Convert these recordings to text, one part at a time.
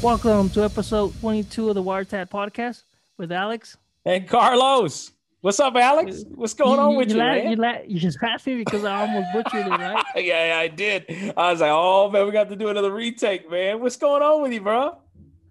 Welcome to episode 22 of the Wiretap podcast with Alex. And Carlos. What's up, Alex? What's going on with you, la- man? You, la- you just laughing because I almost butchered it, right? yeah, yeah, I did. I was like, oh man, we got to do another retake, man. What's going on with you, bro?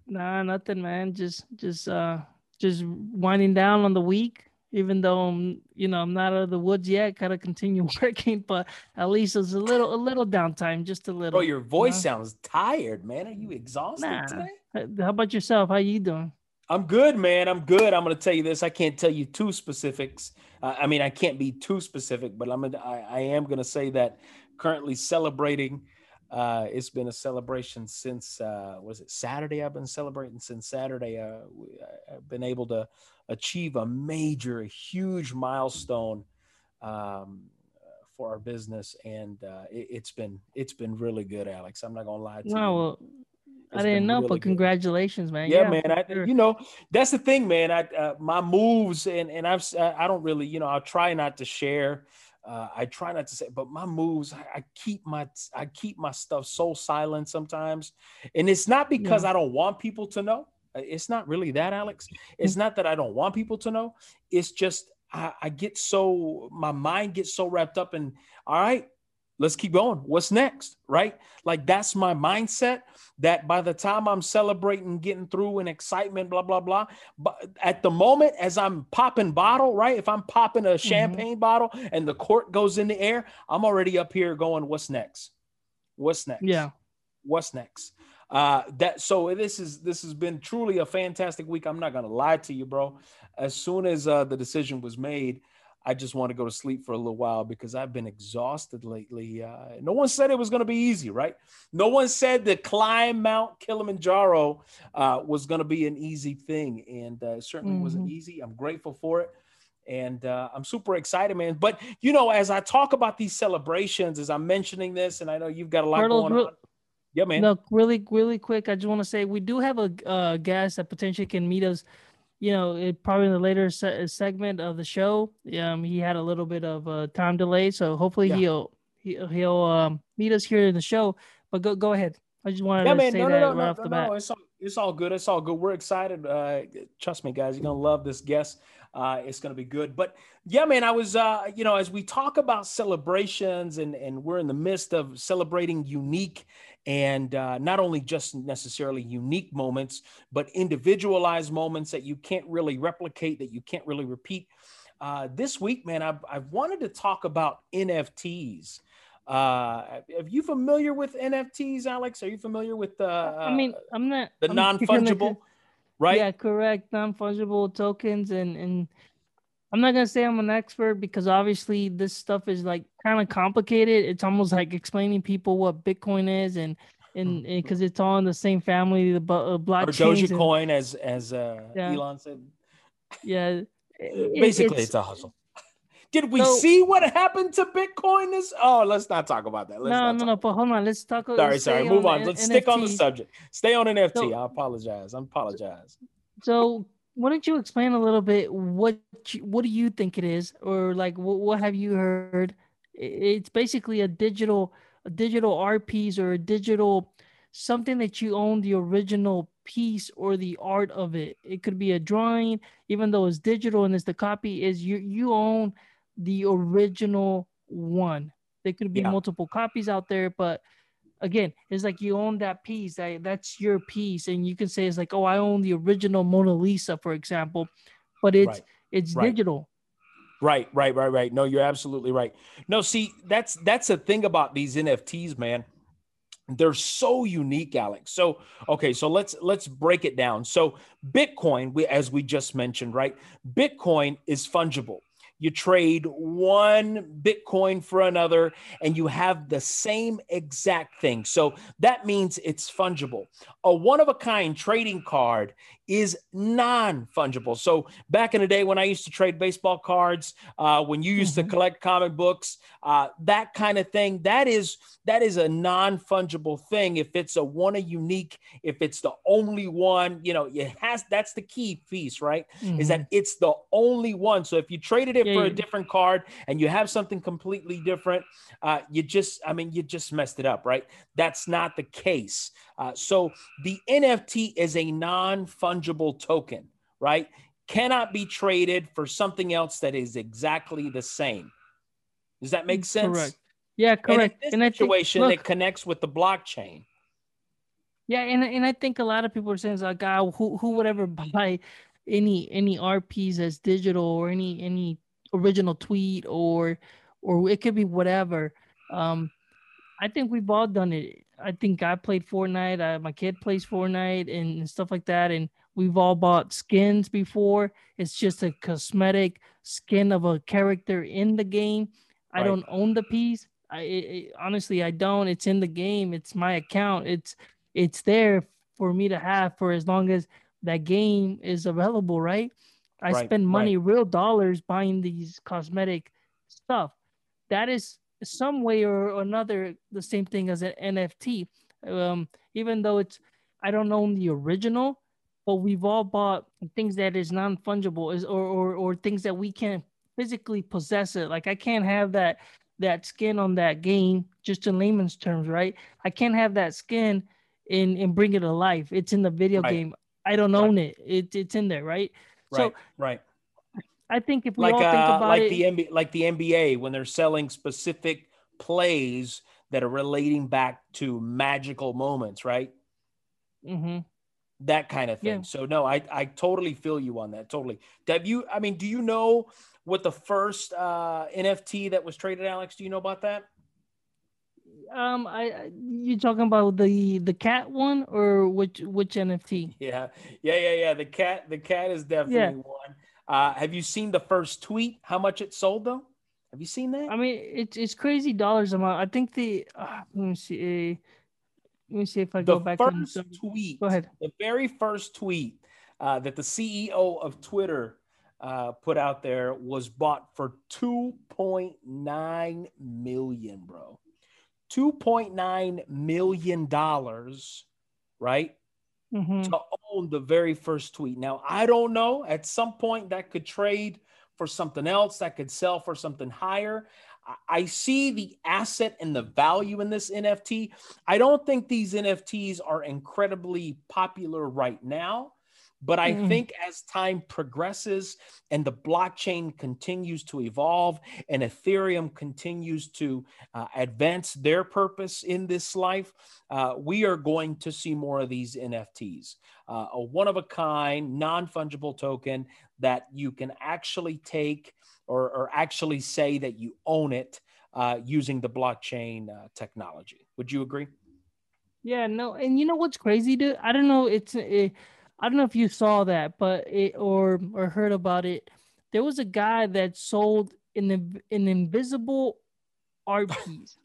Nah, nothing, man. Just, just, uh, just winding down on the week. Even though I'm, you know, I'm not out of the woods yet, gotta continue working, but at least it's a little, a little downtime, just a little. Bro, your voice know? sounds tired, man. Are you exhausted Nah. today? How about yourself? How you doing? I'm good, man. I'm good. I'm gonna tell you this. I can't tell you two specifics. Uh, I mean, I can't be too specific, but I'm gonna, I, I am gonna say that currently celebrating. Uh, it's been a celebration since uh, was it Saturday? I've been celebrating since Saturday. Uh, we- I- I've been able to achieve a major, a huge milestone um, for our business, and uh, it, it's been it's been really good, Alex. I'm not gonna lie to you. No, well, I didn't know, really but good. congratulations, man. yeah, man. I, sure. you know, that's the thing, man. I uh, my moves and and I've I don't really, you know, I'll try not to share. Uh, I try not to say, but my moves, I, I keep my I keep my stuff so silent sometimes, and it's not because I don't want people to know. Uh, It's not really that, Alex. It's not that I don't want people to know. It's just I, I get so my mind gets so wrapped up in. All right, let's keep going. What's next? Right? Like that's my mindset that by the time I'm celebrating, getting through and excitement, blah, blah, blah. But at the moment, as I'm popping bottle, right? If I'm popping a champagne bottle and the cork goes in the air, I'm already up here going, what's next? What's next? Yeah. What's next? Uh that so this is this has been truly a fantastic week. I'm not gonna lie to you, bro. As soon as uh the decision was made, I just want to go to sleep for a little while because I've been exhausted lately. Uh, no one said it was going to be easy, right? No one said the climb Mount Kilimanjaro uh, was going to be an easy thing, and uh, it certainly wasn't Mhm. easy. I'm grateful for it, and uh, I'm super excited, man. But you know, as I talk about these celebrations, as I'm mentioning this, and I know you've got a lot Carlos, going real- on. Yeah, man. No, really, really quick. I just want to say we do have a uh, guest that potentially can meet us. You know, it, probably in the later se- segment of the show. Um, he had a little bit of a time delay, so hopefully Yeah. he'll he'll, he'll um, meet us here in the show. But go go ahead. I just wanted yeah, to man. say No, that no, no, right off the bat. It's all, it's all good. It's all good. We're excited. Uh, trust me, guys. You're gonna love this guest. Uh, it's gonna be good. But yeah, man. I was, uh, you know, as we talk about celebrations, and and we're in the midst of celebrating unique and uh, not only just necessarily unique moments, but individualized moments that you can't really replicate, that you can't really repeat. Uh, this week, man, I've, I've wanted to talk about NFTs. Uh, are you familiar with NFTs, Alex? Are you familiar with uh, I mean, I'm not the I'm non fungible, right? Yeah, correct. Non fungible tokens, and and I'm not gonna say I'm an expert because obviously this stuff is like kind of complicated. It's almost like explaining people what Bitcoin is, and and because it's all in the same family, the uh, or blockchains. and- Dogecoin, as as uh, Yeah. Elon said. yeah, Basically, it's, a hustle. Did we So- see what happened to Bitcoin? This oh, let's not talk about that. Let's no, no, no. But hold on, let's talk. Sorry, let's sorry. Move the on. Let's stick on the subject. Stay on NFT. So- I apologize. I apologize. So why don't you explain a little bit what you, what do you think it is, or like what what have you heard? It's basically a digital a digital art piece or a digital something that you own the original piece or the art of it. It could be a drawing, even though it's digital and it's the copy is you you own the original one. There could be Yeah. multiple copies out there, but again, it's like you own that piece. That, that's your piece, and you can say it's like, oh, I own the original Mona Lisa, for example, but it's Right. it's Right. digital. Right, right, right, right. No, you're absolutely right. No, see, that's that's the thing about these NFTs, man. They're so unique, Alex. So, okay, so let's let's break it down. So, Bitcoin, we, as we just mentioned, right? Bitcoin is fungible. You trade one Bitcoin for another, and you have the same exact thing. So that means it's fungible. A one of a kind trading card is non fungible. So back in the day when I used to trade baseball cards, uh, when you used mm-hmm. to collect comic books, uh, that kind of thing, that is that is a non fungible thing. If it's a one a unique, if it's the only one, you know, it has that's the key piece, right? Mm-hmm. Is that mm-hmm. it's the only one. So if you traded it yeah, for yeah. a different card and you have something completely different, uh, you just, I mean, you just messed it up, right? That's not the case. Uh, so the NFT is a non fungible token, right? Cannot be traded for something else that is exactly the same. Does that make sense? Correct. Yeah, correct. And in this and situation, think, look, it connects with the blockchain. Yeah, and, and I think a lot of people are saying like, oh, who who would ever buy any any RPs as digital or any any original tweet or or it could be whatever. Um, I think we've all done it. I think I played Fortnite. Uh, my kid plays Fortnite and, and stuff like that. And we've all bought skins before. It's just a cosmetic skin of a character in the game. I don't own the piece. I it, honestly I don't. It's in the game. It's my account. It's it's there for me to have for as long as that game is available, right? I right, spend money, right. real dollars buying these cosmetic stuff. That is some way or another the same thing as an NFT. Um, even though it's I don't own the original, but we've all bought things that is non-fungible is or or, or things that we can't physically possess it. Like I can't have that that skin on that game, just in layman's terms, right? I can't have that skin and and bring it to life. It's in the video right. game. I don't right. own it. It it's in there, right? Right. So right. I think if we like, all think uh, about like it, the NBA, like the NBA, when they're selling specific plays that are relating back to magical moments, right? Mm-hmm. That kind of thing. Yeah. So no, I I totally feel you on that. Totally. Have you? I mean, do you know what the first uh, NFT that was traded, Alex? Do you know about that? Um, I you talking about the the cat one or which which NFT? Yeah, yeah, yeah, yeah. The cat, the cat is definitely yeah. one. Uh, have you seen the first tweet? How much it sold though? Have you seen that? I mean, it's it's crazy dollars amount. I think the uh, let me see. Let me see if I the go back. First the first tweet. Go ahead. The very first tweet uh, that the CEO of Twitter uh, put out there was bought for two point nine million, bro. Two point nine million dollars, right? mm-hmm. to own the very first tweet. Now, I don't know. At some point, that could trade for something else, that could sell for something higher. I see the asset and the value in this NFT. I don't think these NFTs are incredibly popular right now. But I mm. think as time progresses and the blockchain continues to evolve and Ethereum continues to uh, advance their purpose in this life, uh, we are going to see more of these NFTs. Uh, a one of a kind, non fungible token that you can actually take or, or, actually say that you own it uh, using the blockchain uh, technology. Would you agree? Yeah, no. And you know what's crazy, dude? I don't know. It's. It, I don't know if you saw that, but it or or heard about it. There was a guy that sold an an invisible art piece.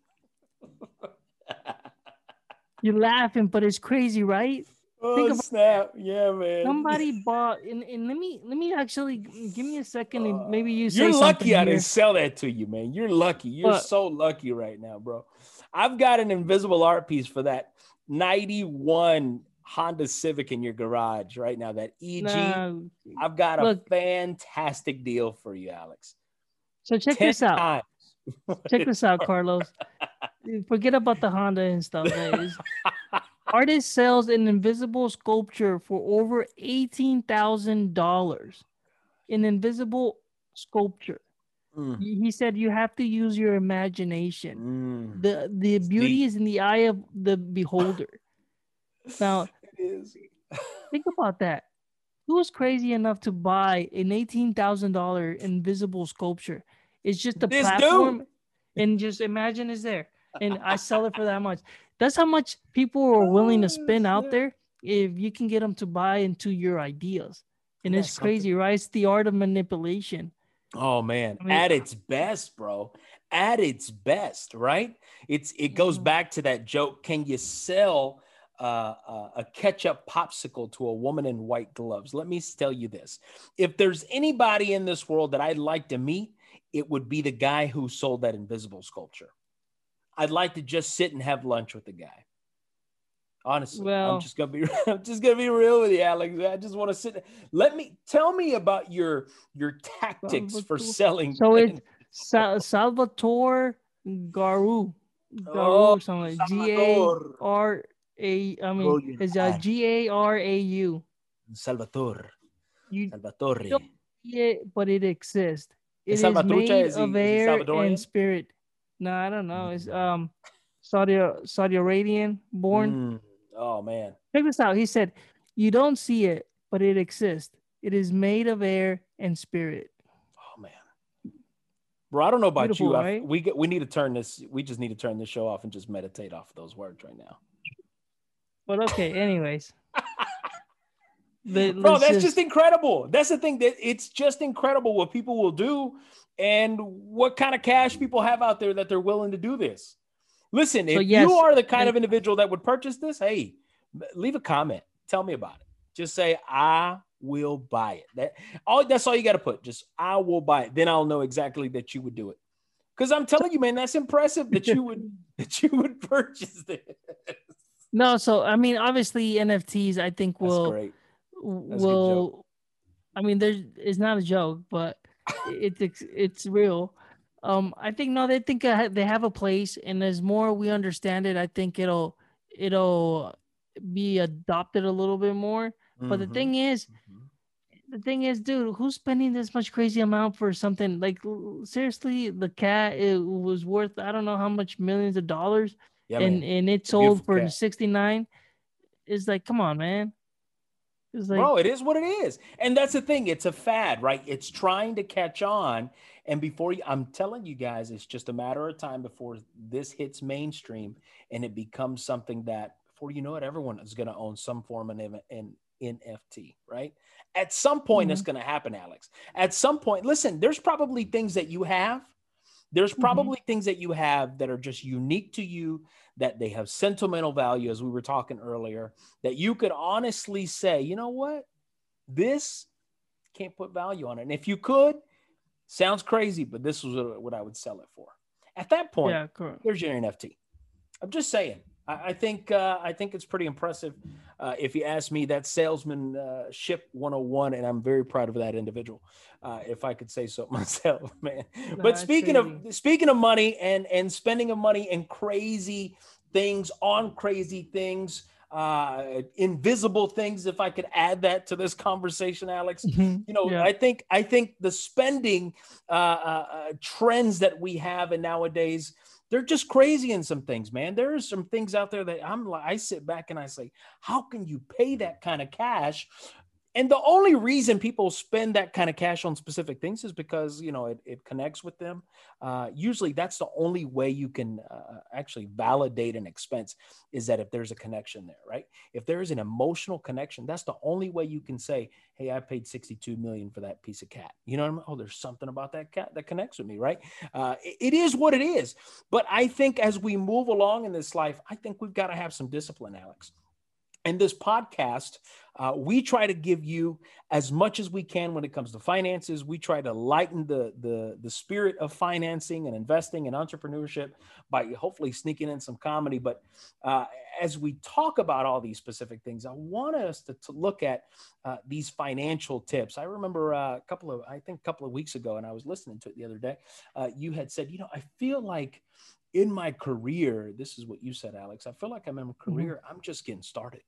You're laughing, but it's crazy, right? Oh snap! Yeah, man. Somebody bought, and, and let me let me actually give me a second, and maybe you. Uh, you're lucky I didn't sell that to you, man. You're lucky. You're but, so lucky right now, bro. I've got an invisible art piece for that 91 Honda Civic in your garage right now, that EG, no. I've got a Look, fantastic deal for you, Alex. So check Ten this out. Times. check this out, Carlos. Forget about the Honda and stuff. Artist sells an invisible sculpture for over eighteen thousand dollars. An invisible sculpture. Mm. He said you have to use your imagination. Mm. The the beauty Deep. is in the eye of the beholder. Now, think about that. Who's crazy enough to buy an eighteen thousand dollar invisible sculpture? It's just a this platform, dude. and just imagine it's there, and I sell it for that much. That's how much people are willing to spend out there if you can get them to buy into your ideas. And it's crazy, right? It's the art of manipulation. Oh man, I mean, at its best, bro. At its best, right? It's it goes back to that joke. Can you sell uh, uh, a ketchup popsicle to a woman in white gloves. Let me tell you this if there's anybody in this world that I'd like to meet, it would be the guy who sold that invisible sculpture. I'd like to just sit and have lunch with the guy. Honestly, well, I'm just gonna be I'm just gonna be real with you, Alex. I just want to sit. Let me tell me about your your tactics for selling. So it's Sa- Salvatore Garu, Garu oh, something G A R A. I mean, it's uh, a G A R A U. Salvatore. You Salvatore. Yeah, but it exists. It is made is of air and spirit. No, I don't know. It's um Saudi Saudi Arabian born. Mm. Oh man. Check this out. He said, "You don't see it, but it exists. It is made of air and spirit." Oh man. Bro, I don't know about Beautiful, you. Right? I, we get, we need to turn this. We just need to turn this show off and just meditate off of those words right now. But okay, anyways. Bro, that's just... just incredible. That's the thing that it's just incredible what people will do and what kind of cash people have out there that they're willing to do this. Listen, if yes, you are the kind of individual that would purchase this, hey, leave a comment. Tell me about it. Just say, I will buy it. That all that's all you got to put. Just I will buy it. Then I'll know exactly that you would do it. Because I'm telling you, man, that's impressive that you would that you would purchase this. No, so I mean, obviously NFTs, I think will will. I mean, there's it's not a joke, but it's it's real um i think no they think uh, they have a place and as more we understand it i think it'll it'll be adopted a little bit more mm-hmm. but the mm-hmm. thing is mm-hmm. the thing is dude who's spending this much crazy amount for something like seriously the cat it was worth i don't know how much millions of dollars yeah, and man. and it sold for 69 it's like come on man it's like, Bro, it is what it is. And that's the thing. It's a fad, right? It's trying to catch on. And before you, I'm telling you guys, it's just a matter of time before this hits mainstream and it becomes something that before you know it, everyone is going to own some form of an, an NFT, right? At some point, mm-hmm. it's going to happen, Alex. At some point, listen, there's probably things that you have. There's mm-hmm. probably mm-hmm. things that you have that are just unique to you, that they have sentimental value, as we were talking earlier, that you could honestly say, you know what? This can't put value on it. And if you could, Sounds crazy, but this was what I would sell it for. At that point, yeah, cool. here's your NFT. I'm just saying. I, I think uh, I think it's pretty impressive. Uh, if you ask me, that salesmanship uh, 101, and I'm very proud of that individual. Uh, if I could say so myself, man. but speaking of speaking of money and and spending of money and crazy things on crazy things uh, invisible things. If I could add that to this conversation, Alex, mm-hmm. you know, yeah. I think I think the spending uh, uh, uh, trends that we have and nowadays they're just crazy in some things, man. There are some things out there that I'm like, I sit back and I say, how can you pay that kind of cash and the only reason people spend that kind of cash on specific things is because you know it, it connects with them. Uh, usually that's the only way you can uh, actually validate an expense is that if there's a connection there right? If there is an emotional connection that's the only way you can say hey i paid 62 million for that piece of cat. You know what I mean? oh there's something about that cat that connects with me right? Uh, it, it is what it is. But i think as we move along in this life i think we've got to have some discipline alex and this podcast, uh, we try to give you as much as we can when it comes to finances. We try to lighten the, the, the spirit of financing and investing and entrepreneurship by hopefully sneaking in some comedy. But uh, as we talk about all these specific things, I want us to, to look at uh, these financial tips. I remember uh, a couple of, I think a couple of weeks ago, and I was listening to it the other day, uh, you had said, you know, I feel like in my career, this is what you said, Alex. I feel like I'm in a mm-hmm. career, mm-hmm. I'm just getting started.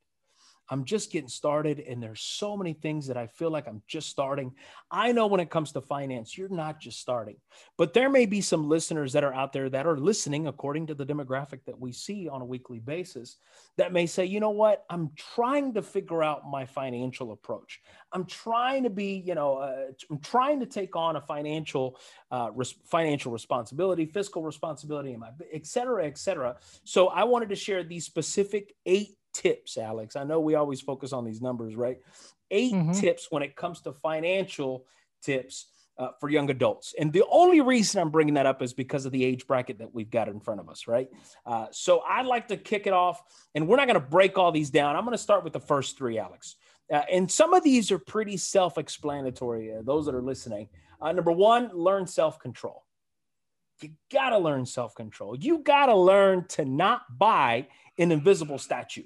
I'm just getting started, and there's so many things that I feel like I'm just starting. I know when it comes to finance, you're not just starting, but there may be some listeners that are out there that are listening according to the demographic that we see on a weekly basis that may say, you know what, I'm trying to figure out my financial approach. I'm trying to be, you know, uh, I'm trying to take on a financial, uh, res- financial responsibility, fiscal responsibility, and et cetera, et cetera. So I wanted to share these specific eight tips, Alex. I know we always focus on these numbers, right? 8 mm-hmm. tips when it comes to financial tips uh, for young adults. And the only reason I'm bringing that up is because of the age bracket that we've got in front of us, right? Uh, so I'd like to kick it off, and we're not going to break all these down. I'm going to start with the first three, Alex. Uh, and some of these are pretty self explanatory, uh, those that are listening. Uh, number one, learn self control. You got to learn self control. You got to learn to not buy an invisible statue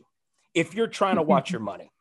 if you're trying to watch your money.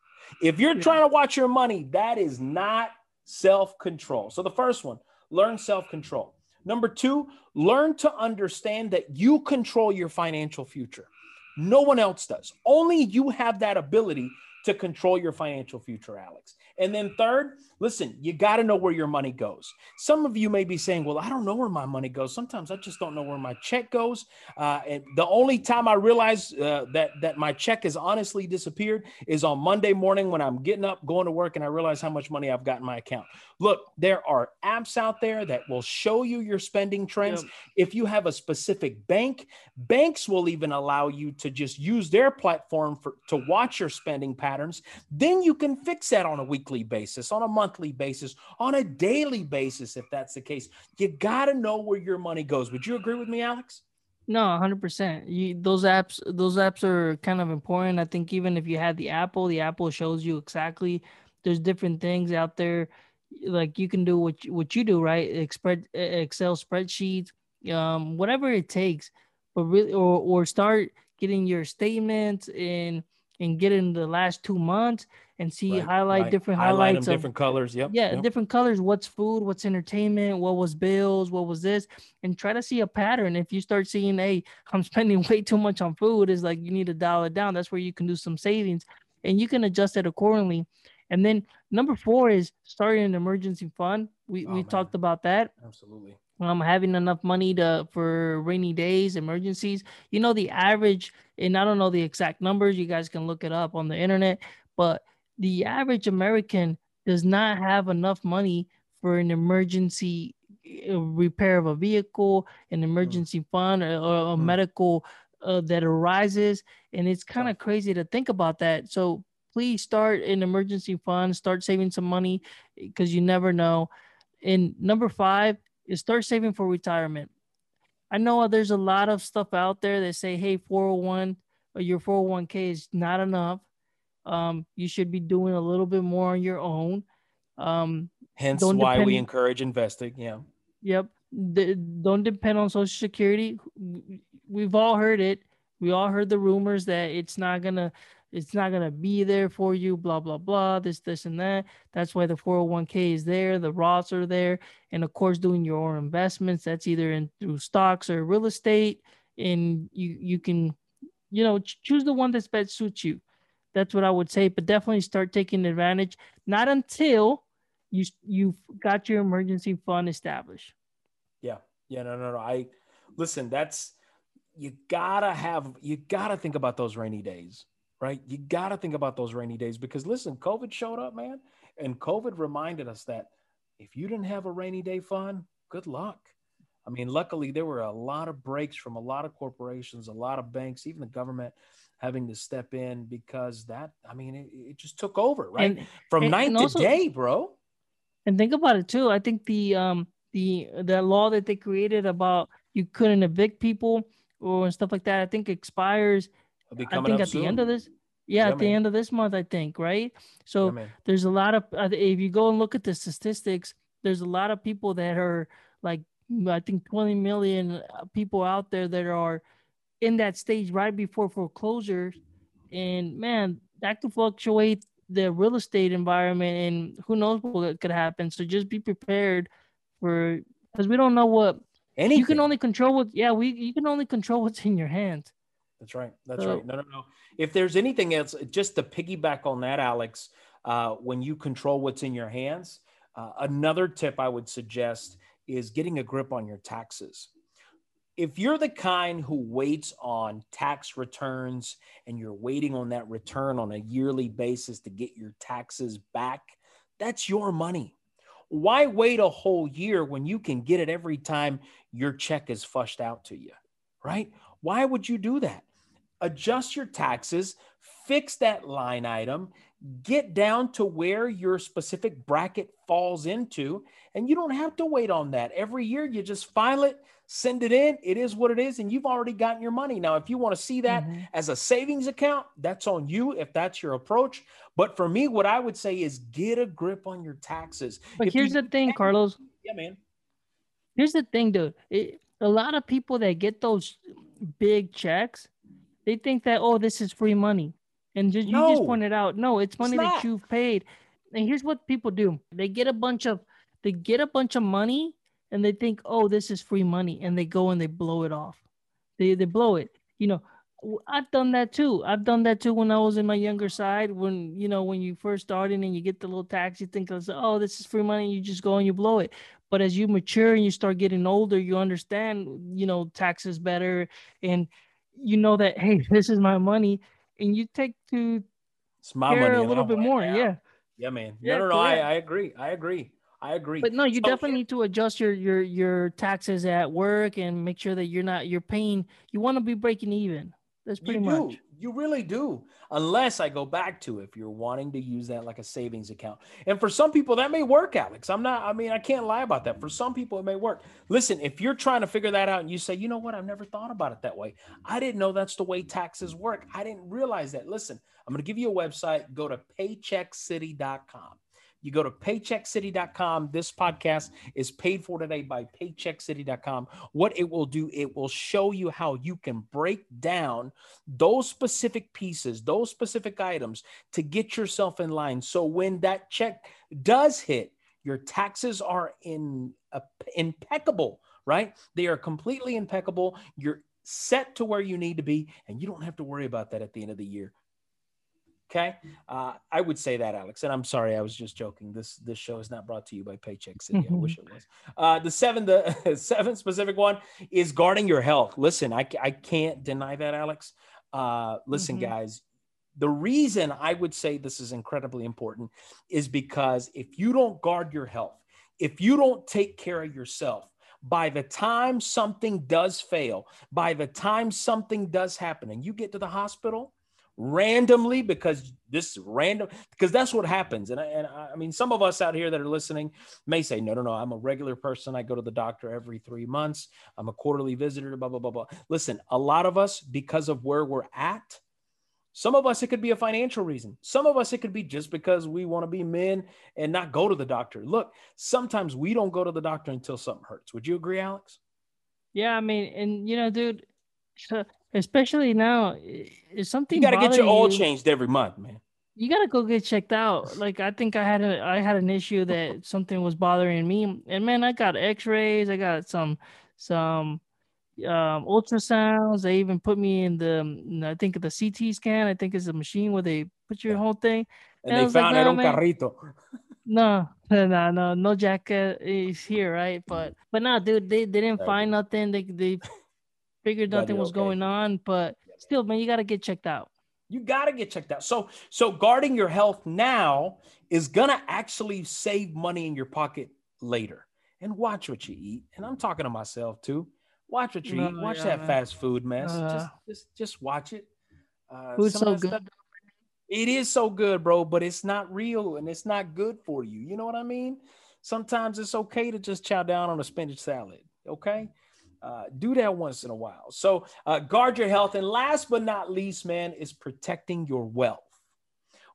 If you're trying to watch your money, that is not self control. So the first one, learn self control. Number two, learn to understand that you control your financial future. No one else does. Only you have that ability to control your financial future, Alex. And then third, listen, you got to know where your money goes. Some of you may be saying, well, I don't know where my money goes. Sometimes I just don't know where my check goes. Uh, and the only time I realize uh, that, that my check has honestly disappeared is on Monday morning when I'm getting up, going to work, and I realize how much money I've got in my account. Look, there are apps out there that will show you your spending trends. Yep. If you have a specific bank, banks will even allow you to just use their platform for, to watch your spending patterns. Then you can fix that on a weekly basis, on a monthly basis, on a daily basis, if that's the case. You got to know where your money goes. Would you agree with me, Alex? No, 100%. You, those apps those apps are kind of important. I think even if you had the Apple, the Apple shows you exactly there's different things out there like you can do what what you do, right? Excel spreadsheets, um whatever it takes. But really or or start getting your statements and and get in the last 2 months and see right, highlight right. different highlight highlights of different colors. Yep. Yeah, yep. different colors. What's food? What's entertainment? What was bills? What was this? And try to see a pattern. If you start seeing, hey, I'm spending way too much on food, is like you need to dial it down. That's where you can do some savings, and you can adjust it accordingly. And then number four is starting an emergency fund. We oh, we man. talked about that. Absolutely. Um, having enough money to for rainy days, emergencies. You know the average, and I don't know the exact numbers. You guys can look it up on the internet, but the average American does not have enough money for an emergency uh, repair of a vehicle, an mm. emergency mm. fund, or, or a mm. medical uh, that arises. And it's kind of crazy to think about that. So please start an emergency fund, start saving some money because you never know. And number five is start saving for retirement. I know there's a lot of stuff out there that say, hey, 401 or your 401k is not enough um, you should be doing a little bit more on your own. Um, Hence why depend- we encourage investing. Yeah. Yep. The, don't depend on Social Security. We've all heard it. We all heard the rumors that it's not gonna, it's not gonna be there for you. Blah blah blah. This this and that. That's why the 401k is there. The Roths are there, and of course, doing your own investments. That's either in through stocks or real estate, and you you can, you know, choose the one that's best suits you. That's what I would say. But definitely start taking advantage. Not until you you've got your emergency fund established. Yeah. Yeah. No. No. No. I listen. That's you gotta have you gotta think about those rainy days, right? You gotta think about those rainy days because listen, COVID showed up, man, and COVID reminded us that if you didn't have a rainy day fund, good luck. I mean, luckily there were a lot of breaks from a lot of corporations, a lot of banks, even the government having to step in because that I mean it, it just took over right and, from and, night and to also, day, bro. And think about it too. I think the um the the law that they created about you couldn't evict people or and stuff like that. I think expires. I think at soon. the end of this. Yeah, yeah at man. the end of this month, I think, right? So yeah, there's a lot of uh, if you go and look at the statistics, there's a lot of people that are like I think 20 million uh, people out there that are in that stage right before foreclosure. And man, that could fluctuate the real estate environment and who knows what could happen. So just be prepared for because we don't know what Anything. you can only control what yeah, we you can only control what's in your hands. That's right. That's so, right. No, no, no. If there's anything else, just to piggyback on that, Alex, uh, when you control what's in your hands, uh, another tip I would suggest is getting a grip on your taxes if you're the kind who waits on tax returns and you're waiting on that return on a yearly basis to get your taxes back, that's your money. Why wait a whole year when you can get it every time your check is flushed out to you? Right? Why would you do that? Adjust your taxes, fix that line item, get down to where your specific bracket falls into, and you don't have to wait on that. Every year, you just file it, send it in. It is what it is, and you've already gotten your money. Now, if you want to see that mm-hmm. as a savings account, that's on you if that's your approach. But for me, what I would say is get a grip on your taxes. But if here's you, the thing, Carlos. Yeah, man. Here's the thing, dude. It, a lot of people that get those big checks, they think that oh, this is free money, and just, no, you just pointed out, no, it's money it's that you've paid. And here's what people do: they get a bunch of they get a bunch of money, and they think, oh, this is free money, and they go and they blow it off. They they blow it. You know, I've done that too. I've done that too when I was in my younger side. When you know, when you first started and you get the little tax, you think, "Oh, this is free money." You just go and you blow it. But as you mature and you start getting older, you understand, you know, taxes better, and you know that hey, this is my money, and you take to it's my money a little bit more. Yeah. Yeah, man. No, yeah, no, no. I, I agree. I agree. I agree. But no, you so, definitely need to adjust your your your taxes at work and make sure that you're not you're paying. You want to be breaking even. That's pretty you much. Do. You really do. Unless I go back to if you're wanting to use that like a savings account. And for some people that may work, Alex. I'm not I mean, I can't lie about that. For some people it may work. Listen, if you're trying to figure that out and you say, "You know what? I've never thought about it that way. I didn't know that's the way taxes work. I didn't realize that." Listen, I'm going to give you a website. Go to paycheckcity.com. You go to paycheckcity.com. This podcast is paid for today by paycheckcity.com. What it will do, it will show you how you can break down those specific pieces, those specific items to get yourself in line. So when that check does hit, your taxes are in uh, impeccable, right? They are completely impeccable. You're set to where you need to be, and you don't have to worry about that at the end of the year. Okay, uh, I would say that, Alex. And I'm sorry, I was just joking. This this show is not brought to you by Paycheck City. I wish it was. Uh, the seven, the seven specific one is guarding your health. Listen, I I can't deny that, Alex. Uh, listen, mm-hmm. guys. The reason I would say this is incredibly important is because if you don't guard your health, if you don't take care of yourself, by the time something does fail, by the time something does happen, and you get to the hospital randomly because this random because that's what happens. And I, and I mean some of us out here that are listening may say no no no i'm a regular person. I go to the doctor every three months. I'm a quarterly visitor blah blah blah blah. Listen a lot of us because of where we're at some of us it could be a financial reason. Some of us it could be just because we want to be men and not go to the doctor. Look sometimes we don't go to the doctor until something hurts. Would you agree alex? Yeah i mean and you know dude especially now is something you got to get your oil you, changed every month man. You got to go get checked out. Like i think i had a i had an issue that something was bothering me. And man i got x-rays. I got some some um ultrasounds. They even put me in the i think the ct scan. I think it's a machine where they put your whole thing. And, and they found like, it on carrito. No no no no jacket is here right? But but no dude they, they didn't find nothing. They they Figured nothing was okay. going on, but still, man, you got to get checked out. You got to get checked out. So, so guarding your health now is gonna actually save money in your pocket later. And watch what you eat. And I'm talking to myself too. Watch what you no, eat. Watch yeah, that man. fast food mess. Uh, just, just, just watch it. Uh, food's so good. Stuff, it is so good, bro, but it's not real and it's not good for you. You know what I mean? Sometimes it's okay to just chow down on a spinach salad. Okay. Uh, do that once in a while. So uh, guard your health. And last but not least, man, is protecting your wealth.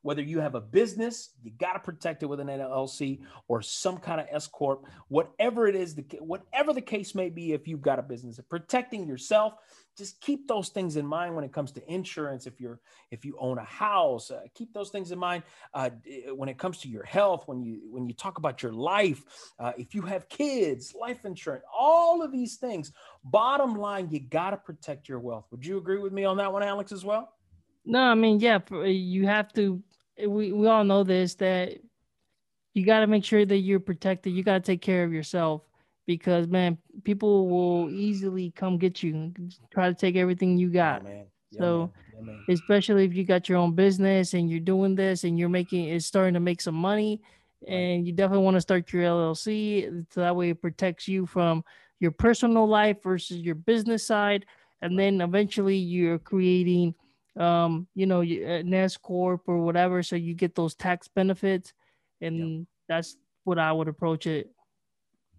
Whether you have a business, you got to protect it with an LLC or some kind of S corp, whatever it is, the, whatever the case may be. If you've got a business, protecting yourself, just keep those things in mind when it comes to insurance. If you're if you own a house, uh, keep those things in mind uh, when it comes to your health. When you when you talk about your life, uh, if you have kids, life insurance, all of these things. Bottom line, you got to protect your wealth. Would you agree with me on that one, Alex, as well? No, I mean, yeah, you have to we, we all know this that you got to make sure that you're protected. You got to take care of yourself because man, people will easily come get you and try to take everything you got. Yeah, yeah, so yeah, especially if you got your own business and you're doing this and you're making it's starting to make some money right. and you definitely want to start your LLC so that way it protects you from your personal life versus your business side and right. then eventually you're creating um, you know, an S corp or whatever, so you get those tax benefits, and that's what I would approach it.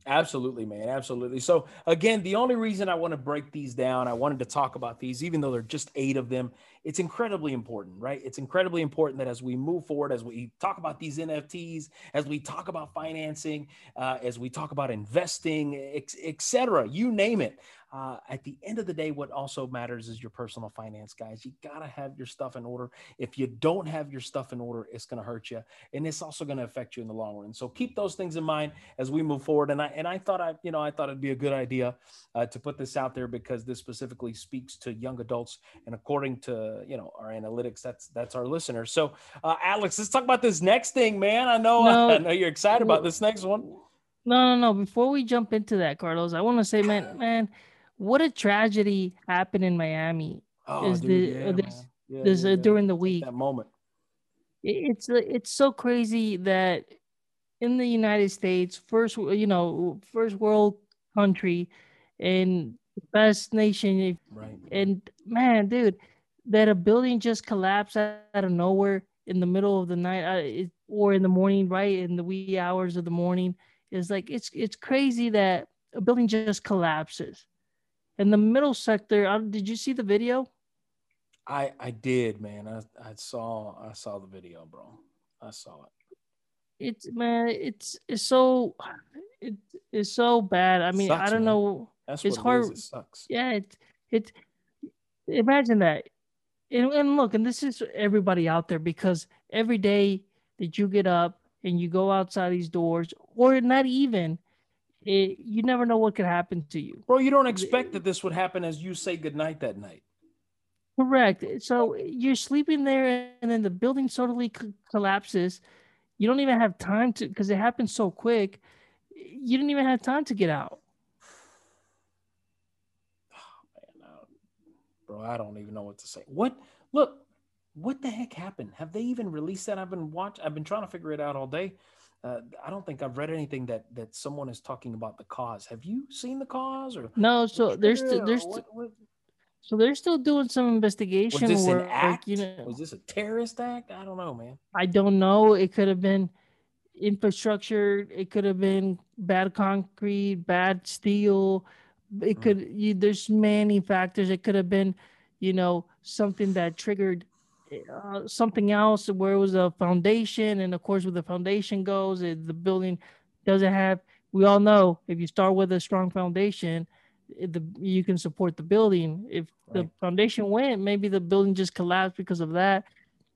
Absolutely, man. Absolutely. So, again, the only reason I want to break these down, I wanted to talk about these, even though there are just eight of them, it's incredibly important, right? It's incredibly important that as we move forward, as we talk about these NFTs, as we talk about financing, uh, as we talk about investing, etc., you name it, uh, at the end of the day, what also matters is your personal finance, guys. You got to have your stuff in order. If you don't have your stuff in order, it's going to hurt you. And it's also going to affect you in the long run. So keep those things in mind as we move forward. And I, and I thought I, you know, I thought it'd be a good idea uh, to put this out there because this specifically speaks to young adults. And according to, you know, our analytics, that's, that's our listeners. So uh, Alex, let's talk about this next thing, man. I know, no, I know you're excited about this next one. No, no, no. Before we jump into that, Carlos, I want to say, man, man, what a tragedy happened in Miami. Oh, is dude, the, yeah, this yeah, this yeah, uh, during the week that moment. It's uh, it's so crazy that in the United States, first you know first world country, and best nation, right? And man, dude, that a building just collapsed out of nowhere in the middle of the night or in the morning, right in the wee hours of the morning, is like it's it's crazy that a building just collapses in the middle sector. Did you see the video? I I did, man. I I saw I saw the video, bro. I saw it. It's man, it's it's so it, it's so bad. I mean, sucks, I don't man. know. That's it's hard. It, it sucks. Yeah, it it imagine that. And, and look, and this is everybody out there because every day that you get up and you go outside these doors, or not even, it, you never know what could happen to you. Bro, you don't expect that this would happen as you say goodnight that night. Correct. So you're sleeping there, and then the building totally collapses. You don't even have time to, because it happens so quick. You didn't even have time to get out. Oh, man, uh, bro, I don't even know what to say. What? Look, what the heck happened? Have they even released that? I've been watching. I've been trying to figure it out all day. Uh, I don't think I've read anything that that someone is talking about the cause. Have you seen the cause or no? So there's st- there's what, what? so they're still doing some investigation. Was this work, an act? You know, was this a terrorist act? I don't know, man. I don't know. It could have been infrastructure. It could have been bad concrete, bad steel. It mm. could. You, there's many factors. It could have been, you know, something that triggered uh, something else where it was a foundation, and of course, where the foundation goes, it, the building doesn't have. We all know if you start with a strong foundation, it, the you can support the building. If right. the foundation went, maybe the building just collapsed because of that.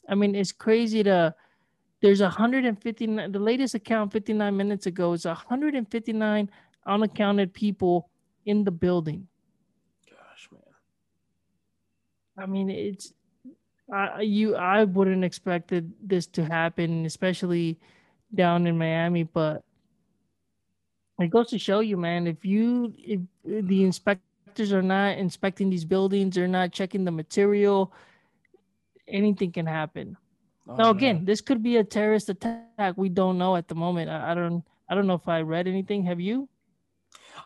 I mean, it's crazy to. There's 159. The latest account 59 minutes ago is 159 unaccounted people in the building. Gosh, man. I mean, it's I you I wouldn't expected this to happen, especially down in Miami. But it goes to show you, man, if you if the inspectors are not inspecting these buildings, they're not checking the material, anything can happen. Oh, now again, man. this could be a terrorist attack. We don't know at the moment. I, I don't I don't know if I read anything. Have you?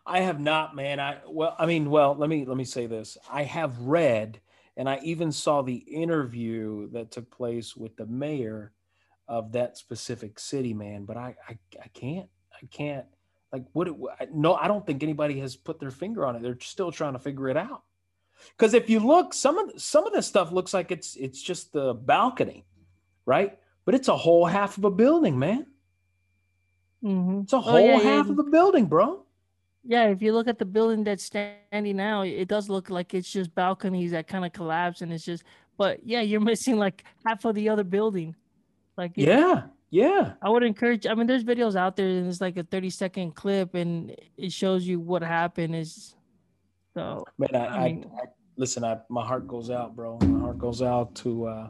I have not, man. I well, I mean, well, let me let me say this. I have read and I even saw the interview that took place with the mayor of that specific city, man. But I, I, I can't, I can't. Like, what? It, no, I don't think anybody has put their finger on it. They're still trying to figure it out. Because if you look, some of some of this stuff looks like it's it's just the balcony, right? But it's a whole half of a building, man. Mm-hmm. It's a whole oh, yeah, half yeah. of a building, bro. Yeah, if you look at the building that's standing now, it does look like it's just balconies that kind of collapse, and it's just. But yeah, you're missing like half of the other building. Like yeah, yeah. I would encourage. I mean, there's videos out there, and it's like a 30 second clip, and it shows you what happened. Is so. Man, I, I, mean, I, I listen. I my heart goes out, bro. My heart goes out to. uh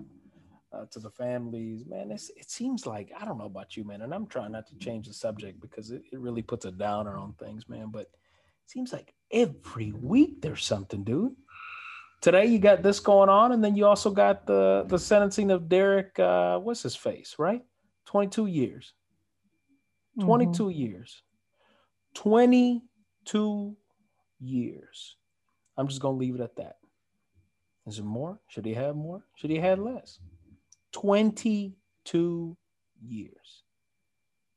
uh, to the families, man. it seems like I don't know about you, man, and I'm trying not to change the subject because it, it really puts a downer on things, man. But it seems like every week there's something, dude. Today you got this going on, and then you also got the the sentencing of Derek. Uh, what's his face? Right, 22 years. 22 mm-hmm. years. 22 years. I'm just gonna leave it at that. Is it more? Should he have more? Should he have less? 22 years.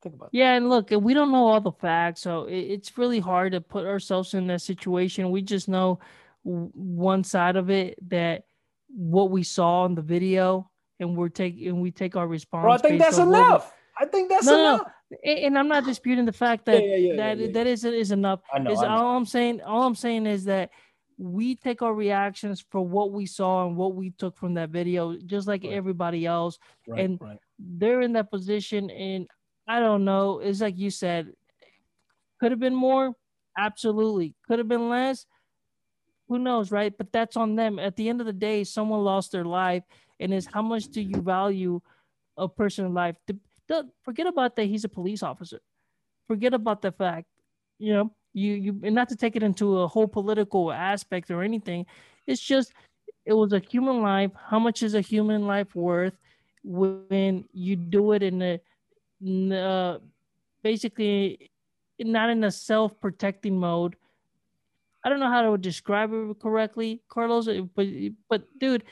Think about Yeah, and look, we don't know all the facts, so it's really hard to put ourselves in that situation. We just know one side of it that what we saw in the video, and we're taking and we take our response. Bro, I think that's enough. I think that's no, enough. No, and I'm not disputing the fact that yeah, yeah, yeah, that that is is enough. I know, is I know. all I'm saying. All I'm saying is that we take our reactions for what we saw and what we took from that video, just like right. everybody else. Right, and right. they're in that position, and I don't know. It's like you said, could have been more. Absolutely, could have been less. Who knows, right? But that's on them. At the end of the day, someone lost their life, and is how much do you value a person's life? forget about that. He's a police officer. Forget about the fact, you know, you you and not to take it into a whole political aspect or anything. It's just it was a human life. How much is a human life worth when you do it in a, in a uh, basically not in a self-protecting mode? I don't know how to describe it correctly, Carlos, uh, but but dude,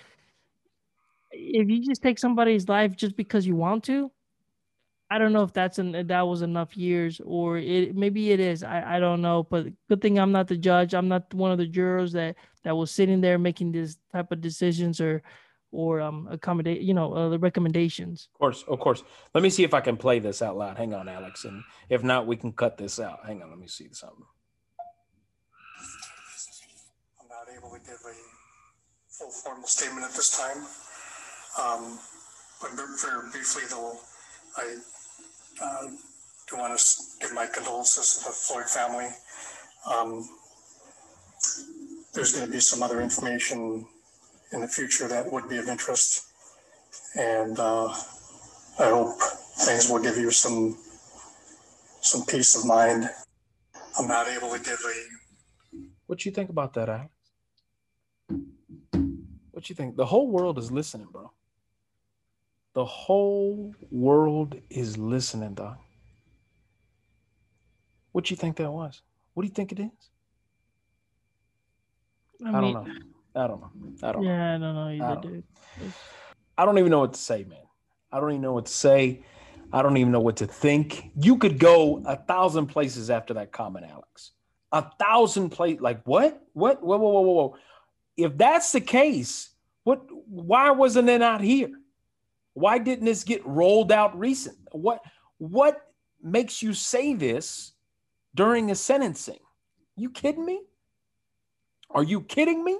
if you just take somebody's life just because you want to, I don't know if that's an that was enough years or it maybe it is. I, I don't know, but good thing I'm not the judge. I'm not one of the jurors that that was sitting there making this type of decisions or or um accommodate you know uh, the recommendations. Of course, of course. Let me see if I can play this out loud. Hang on, Alex, and if not, we can cut this out. Hang on, let me see something. I'm not able to give a full formal statement at this time. Um, but very briefly, though, I uh, do want to give my condolences to the Floyd family. Um, there's going to be some other information in the future that would be of interest. And uh, I hope things will give you some some peace of mind. I'm not able to give a. What you think about that, Alex? What you think? The whole world is listening, bro. The whole world is listening, dog. What you think that was? What do you think it is? I, mean, I don't know. I don't know. I don't yeah, know. I don't know either, I don't, dude. I don't even know what to say, man. I don't even know what to say. I don't even know what to think. You could go a thousand places after that comment, Alex. A thousand place. Like what? What? Whoa, whoa, whoa, whoa, whoa. If that's the case, what? Why wasn't it not here? Why didn't this get rolled out recent? What what makes you say this during a sentencing? You kidding me? Are you kidding me?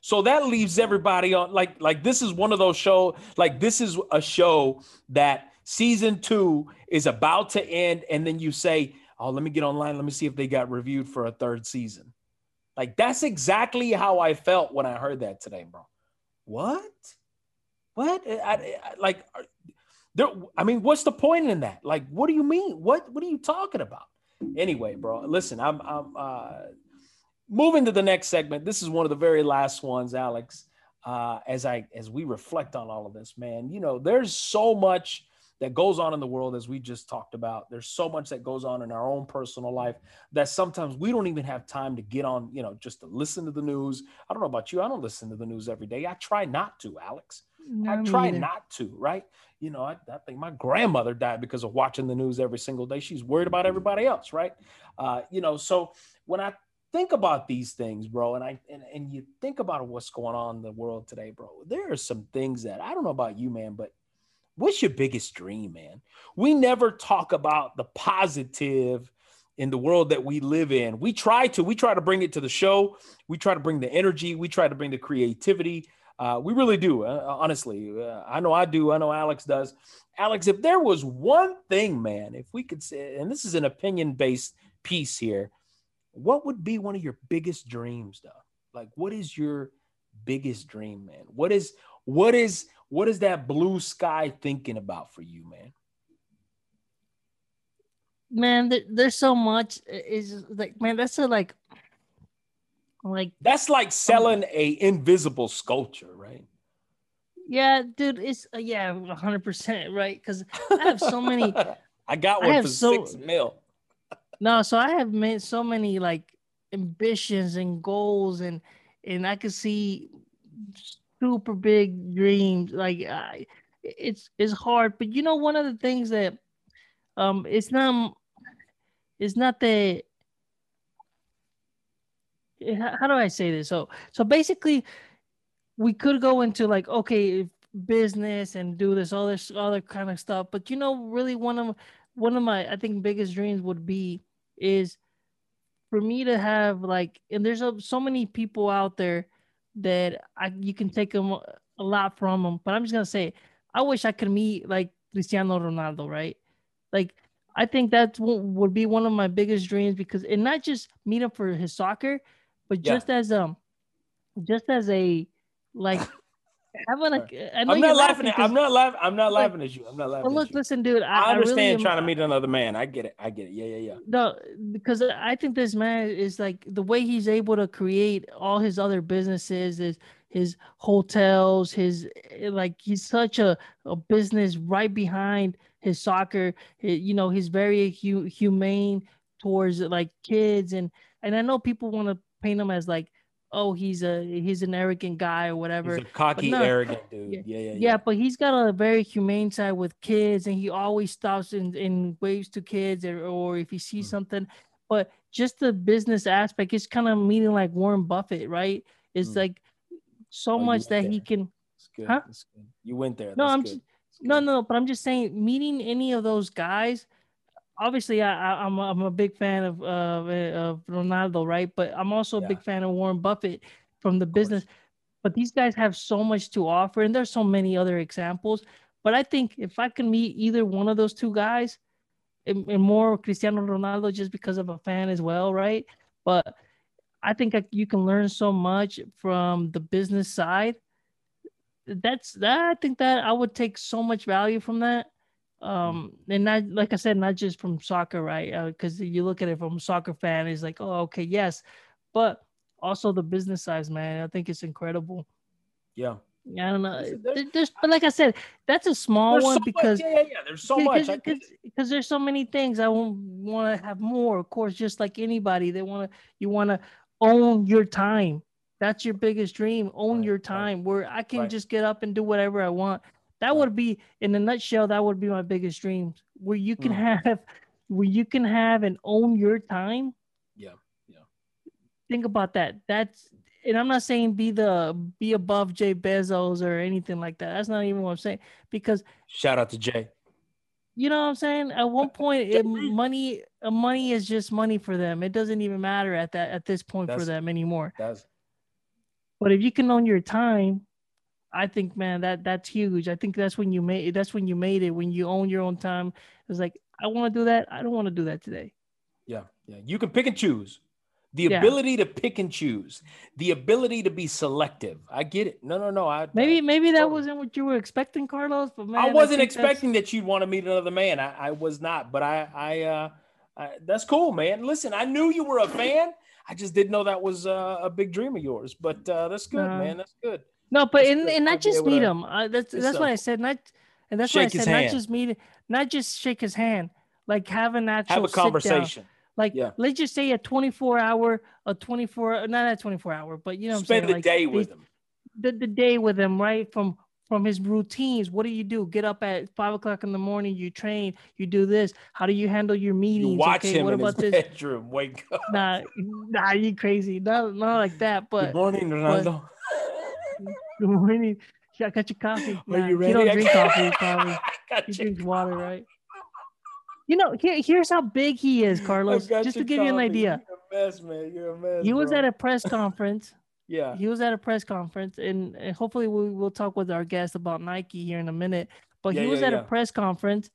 So that leaves everybody on like like this is one of those show like this is a show that season 2 is about to end and then you say, "Oh, let me get online, let me see if they got reviewed for a third season." Like that's exactly how I felt when I heard that today, bro. What? What? I, I, like, there. I mean, what's the point in that? Like, what do you mean? What What are you talking about? Anyway, bro, listen. I'm I'm uh, moving to the next segment. This is one of the very last ones, Alex. Uh, as I as we reflect on all of this, man, you know, there's so much that goes on in the world as we just talked about there's so much that goes on in our own personal life that sometimes we don't even have time to get on you know just to listen to the news i don't know about you i don't listen to the news every day i try not to alex no, i try not to right you know I, I, think my grandmother died because of watching the news every single day she's worried about everybody else right uh, you know so when i think about these things bro and i and, and you think about what's going on in the world today bro there are some things that i don't know about you man but what's your biggest dream, man? We never talk about the positive in the world that we live in. We try to, we try to bring it to the show. We try to bring the energy. We try to bring the creativity. Uh, we really do, uh, honestly. Uh, I know I do. I know Alex does. Alex, if there was one thing, man, if we could say, and this is an opinion based piece here, what would be one of your biggest dreams, though? Like, what is your biggest dream, man? What is, what is, what is that blue sky thinking about for you, man? Man, there, there's so much. Is like, man, that's a like, like that's like selling a invisible sculpture, right? Yeah, dude, it's uh, yeah, 100 percent right. Because I have so many. I got one I for so, six mil. no, so I have made so many like ambitions and goals, and and I could see super big dreams. Like I, it's it's hard, but you know, one of the things that um, it's not it's not that. How do I say this? So so basically, we could go into like okay business and do this all this other kind of stuff, but you know, really one of one of my I think biggest dreams would be is for me to have like, and there's a, so many people out there that I you can take them a lot from them. But I'm just gonna say, I wish I could meet like Cristiano Ronaldo, right? Like I think that would be one of my biggest dreams because and not just meet him for his soccer, but yeah. just as um, just as a like a. I am not laughing. At, I'm not laughing. I'm not laughing at you. I'm not laughing. Well, look, listen, dude. I, I understand I really trying am, to meet another man. I get it. I get it. Yeah, yeah, yeah. No, because I think this man is like the way he's able to create all his other businesses is his hotels, his like he's such a, a business right behind his soccer. You know, he's very hu- humane towards like kids and and I know people want to paint him as like oh he's a he's an arrogant guy or whatever. He's a cocky, no, arrogant dude. Yeah, yeah, yeah, yeah. but he's got a very humane side with kids, and he always stops and, and waves to kids, or, or if he sees mm. something. But just the business aspect, it's kind of meaning like Warren Buffett, right? It's mm. like so oh, much that there. he can. good. Huh? good. You went there. No, That's I'm just, no, no, but I'm just saying, meeting any of those guys obviously I, I am a, I'm a big fan of uh, of Ronaldo, right? But I'm also a big fan of Warren Buffett from the business. But these guys have so much to offer, and there's so many other examples. But I think if I can meet either one of those two guys, and, and more Cristiano Ronaldo, just because of a fan as well, right? But I think you can learn so much from the business side. That's that. I think that I would take so much value from that um and not like i said not just from soccer right because uh, you look at it from a soccer fan it's like oh okay yes but also the business size man i think it's incredible yeah I don't know. There's, there's, but like I said, that's a small one so because much, yeah, yeah, yeah, there's so because, much because there's so many things I want to have more. Of course, just like anybody, they want to you want to own your time. That's your biggest dream. Own right, your time, right, where I can right. just get up and do whatever I want. That would be, in a nutshell, that would be my biggest dream, where you can mm. have, where you can have and own your time. Yeah, yeah. Think about that. That's, and I'm not saying be the be above Jay Bezos or anything like that. That's not even what I'm saying. Because shout out to Jay. You know what I'm saying? At one point, it, money, uh, money is just money for them. It doesn't even matter at that at this point that's, for them anymore. That's, but if you can own your time, I think, man, that that's huge. I think that's when you made that's when you made it. When you own your own time, it's like I want to do that. I don't want to do that today. Yeah, yeah. You can pick and choose. The yeah. ability to pick and choose, the ability to be selective. I get it. No, no, no. I maybe maybe that wasn't what you were expecting, Carlos. But man, I wasn't I expecting that's... that you'd want to meet another man. I, I was not, but I I uh I, that's cool, man. Listen, I knew you were a fan. I just didn't know that was uh, a big dream of yours. But uh, that's good, uh, man. That's good. No, but and, and not just meet him. Uh, that's that's what I said. Not and that's what I said. Not just meet, not just shake his hand. Like have an actual have a conversation. Like yeah. let's just say a 24 hour, a 24, not a 24 hour, but you know, spend the like, day with him. The, the day with him, right? From from his routines. What do you do? Get up at five o'clock in the morning. You train. You do this. How do you handle your meetings? You watch okay, him what in about his this? bedroom. Wake up. Nah, nah, you crazy. Not not like that. But good morning, Ronaldo. But, Good morning. I got your coffee. Are you ready? He don't drink coffee, probably. he drinks water, right? You know, here, here's how big he is, Carlos. Just to give coffee. you an idea. You're a mess, man. You're a mess. He was at a press conference. yeah. He was at a press conference, and, and hopefully we will talk with our guest about Nike here in a minute. But yeah, he was yeah, at yeah. a press conference,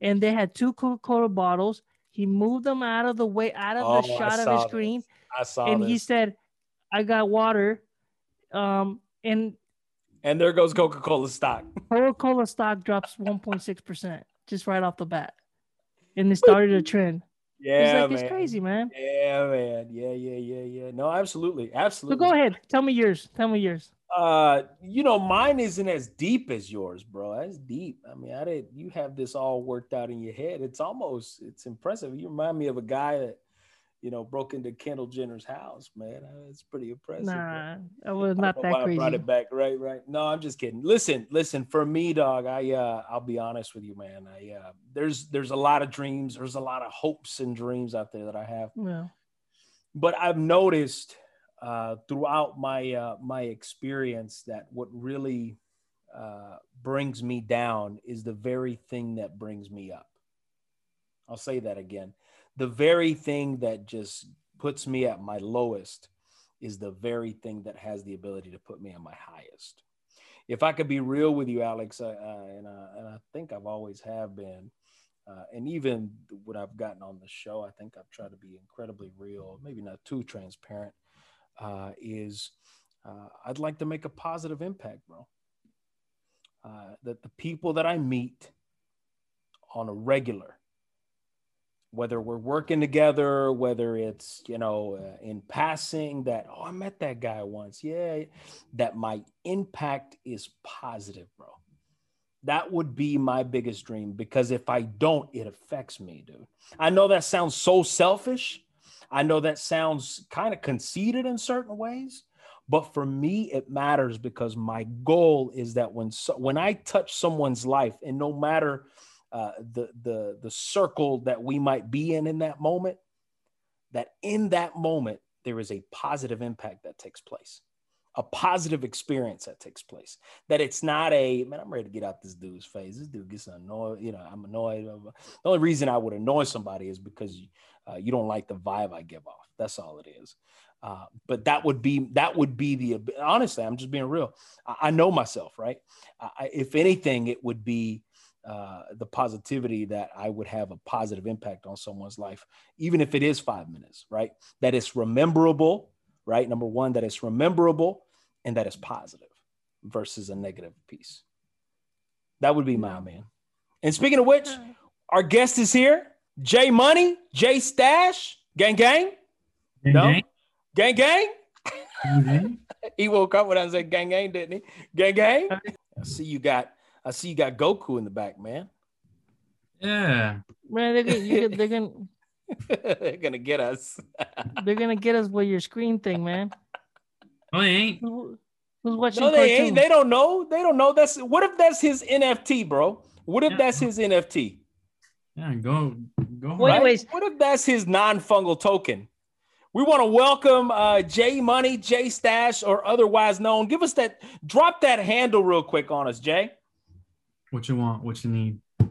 and they had two Coca-Cola bottles. He moved them out of the way, out of oh, the shot of his screen. I saw And this. he said, "I got water." Um, and and there goes Coca Cola stock. Coca Cola stock drops 1.6% just right off the bat. And it started a trend. Yeah, it's, like, it's crazy, man. Yeah, man. Yeah, yeah, yeah, yeah. No, absolutely. Absolutely. So go ahead. Tell me yours. Tell me yours. Uh, you know, mine isn't as deep as yours, bro. That's deep. I mean, I did you have this all worked out in your head. It's almost it's impressive. You remind me of a guy that you know, broke into Kendall Jenner's house, man. Uh, It's pretty impressive. Nah. I was not that why I brought it back, right? Right. No, I'm just kidding. Listen, listen. For me, dog, I uh, I'll be honest with you, man. I uh, there's there's a lot of dreams. There's a lot of hopes and dreams out there that I have. Yeah. But I've noticed uh, throughout my uh, my experience that what really uh, brings me down is the very thing that brings me up. I'll say that again. The very thing that just puts me at my lowest is the very thing that has the ability to put me at my highest. If I could be real with you, Alex, uh, and, uh, and I think I've always have been, uh, and even when I've gotten on the show, I think I've tried to be incredibly real, maybe not too transparent. Uh, is uh, I'd like to make a positive impact, bro. Uh, that the people that I meet on a regular, whether we're working together, whether it's you know uh, in passing, that oh I met that guy once, yeah, that my impact is positive, bro. That would be my biggest dream because if I don't, it affects me, dude. I know that sounds so selfish. I know that sounds kind of conceited in certain ways, but for me, it matters because my goal is that when so, when I touch someone's life, and no matter uh, the the the circle that we might be in in that moment, that in that moment there is a positive impact that takes place, a positive experience that takes place. That it's not a man. I'm ready to get out this dude's face. This dude gets annoyed. You know, I'm annoyed. The only reason I would annoy somebody is because uh, you don't like the vibe I give off. That's all it is. Uh, but that would be that would be the honestly. I'm just being real. I, I know myself, right? I, if anything, it would be uh, the positivity that I would have a positive impact on someone's life, even if it is five minutes, right? That it's rememberable, right? Number one, that it's rememberable and that it's positive versus a negative piece. That would be my man. And speaking of which, our guest is here, Jay Money, Jay Stash, gang gang. Gang, No? gang, Gang gang. gang, gang. He woke up when I said gang gang, didn't he? Gang gang. I see you got I see you got Goku in the back, man. Yeah. Man, they're gonna, you, they're gonna They're gonna get us. they're gonna get us with your screen thing, man. Oh, they ain't. Who- Who's watching no, they ain't. They don't know. They don't know. That's what if that's his NFT, bro? What if Yeah. that's his NFT? Yeah, go, go. Well, right? anyways- what if that's his non-fungal token? We want to welcome uh, Jay Money, Jay Stash, or otherwise known. Give us that. Drop that handle real quick on us, Jay. What you want? What you need?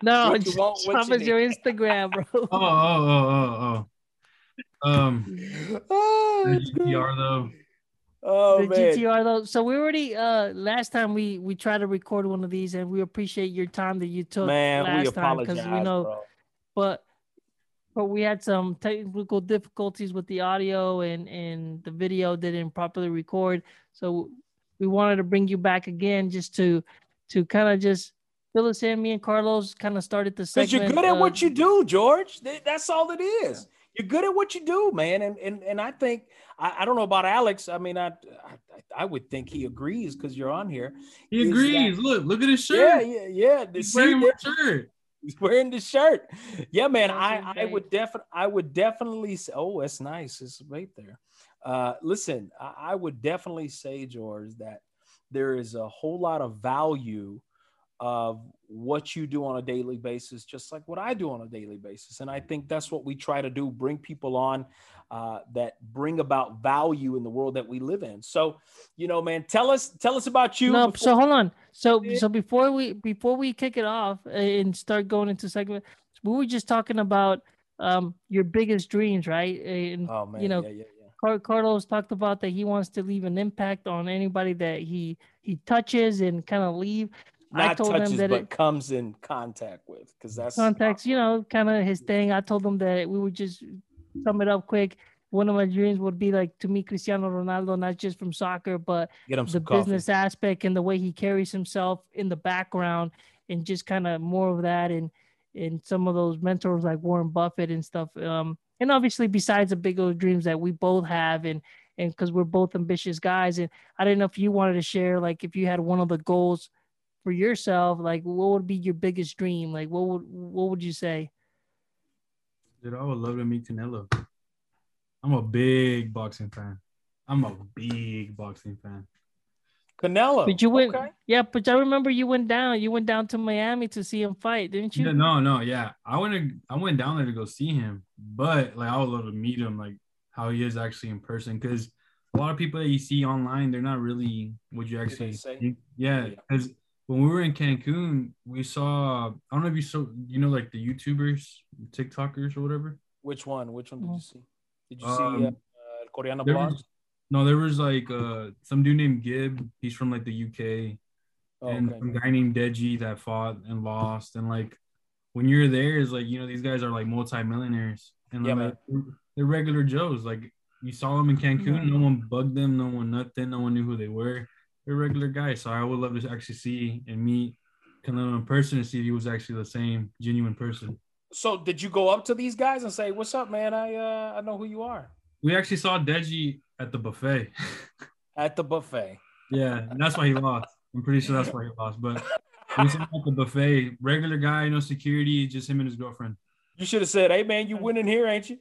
No, What you just want, what drop you us your Instagram, bro. Oh, oh, oh, oh, oh. Um, oh, the. GTR though. Oh, the man. GTR though. So we already uh last time we we tried to record one of these, and we appreciate your time that you took Man, we last time apologize, we know, bro. but but we had some technical difficulties with the audio and and the video didn't properly record. So we wanted to bring you back again just to to kind of just fill us in. Me and Carlos kind of started the Because you're good at of- what you do, George. That's all it is. You're good at what you do, man. And and and I think I, I don't know about Alex. I mean, I I, I would think he agrees because you're on here. He Is agrees. that- Look, look at his shirt. yeah, yeah. The- He's see, wearing my shirt. He's wearing the shirt. Yeah, man. I, I would definitely I would definitely say, oh, that's nice. It's right there. Uh listen, I, I would definitely say, George, that there is a whole lot of value of what you do on a daily basis, just like what I do on a daily basis. And I think that's what we try to do, bring people on uh, that bring about value in the world that we live in. So, you know, man, tell us, tell us about you. No, so hold on. So so before we before we kick it off and start going into segment, we were just talking about um your biggest dreams, right? And oh man, you know, yeah, yeah, Carlos talked about that he wants to leave an impact on anybody that he he touches and kind of leave. I Not told him touches, that but it comes in contact with, because that's contacts, you know, kind of his thing. I told him that we would just sum it up quick. One of my dreams would be like to meet Cristiano Ronaldo, not just from soccer, but Get him the coffee. business aspect and the way he carries himself in the background and just kind of more of that and and some of those mentors like Warren Buffett and stuff. Um, and obviously besides the big old dreams that we both have and and because we're both ambitious guys. And I didn't know if you wanted to share like if you had one of the goals for yourself, like what would be your biggest dream? Like what would what would you say? Dude, I would love to meet Canelo. I'm a big boxing fan. I'm a big boxing fan. Canelo. But you went, Okay. yeah. But I remember you went down. You went down to Miami to see him fight, didn't you? Yeah, no, no, yeah. I went to, I went down there to go see him, but like I would love to meet him, like how he is actually in person. Because a lot of people that you see online, they're not really what you actually say? think. Yeah, Yeah. because when we were in Cancun, we saw I don't know if you saw, you know, like the YouTubers, TikTokers or whatever. Which one? Which one did you see? Did you Um, see uh, uh, Koreana There was, no, there was like uh some dude named Gib. He's from like the UK. Oh, and okay. some guy named Deji that fought and lost. And like when you're there, is like you know these guys are like multimillionaires and Yeah, like, they're regular Joes. Like you saw them in Cancun, no one bugged them, no one nothing, no one knew who they were. They're regular guys. So I would love to actually see and meet Canelo in person and see if he was actually the same genuine person. So did you go up to these guys and say, "What's up, man? I uh, I know who you are." We actually saw Deji at the buffet. At the buffet. yeah, and that's why he lost. I'm pretty sure that's why he lost. But we saw him at the buffet, regular guy, no security, just him and his girlfriend. You should have said, "Hey, man, you winning here, ain't you?"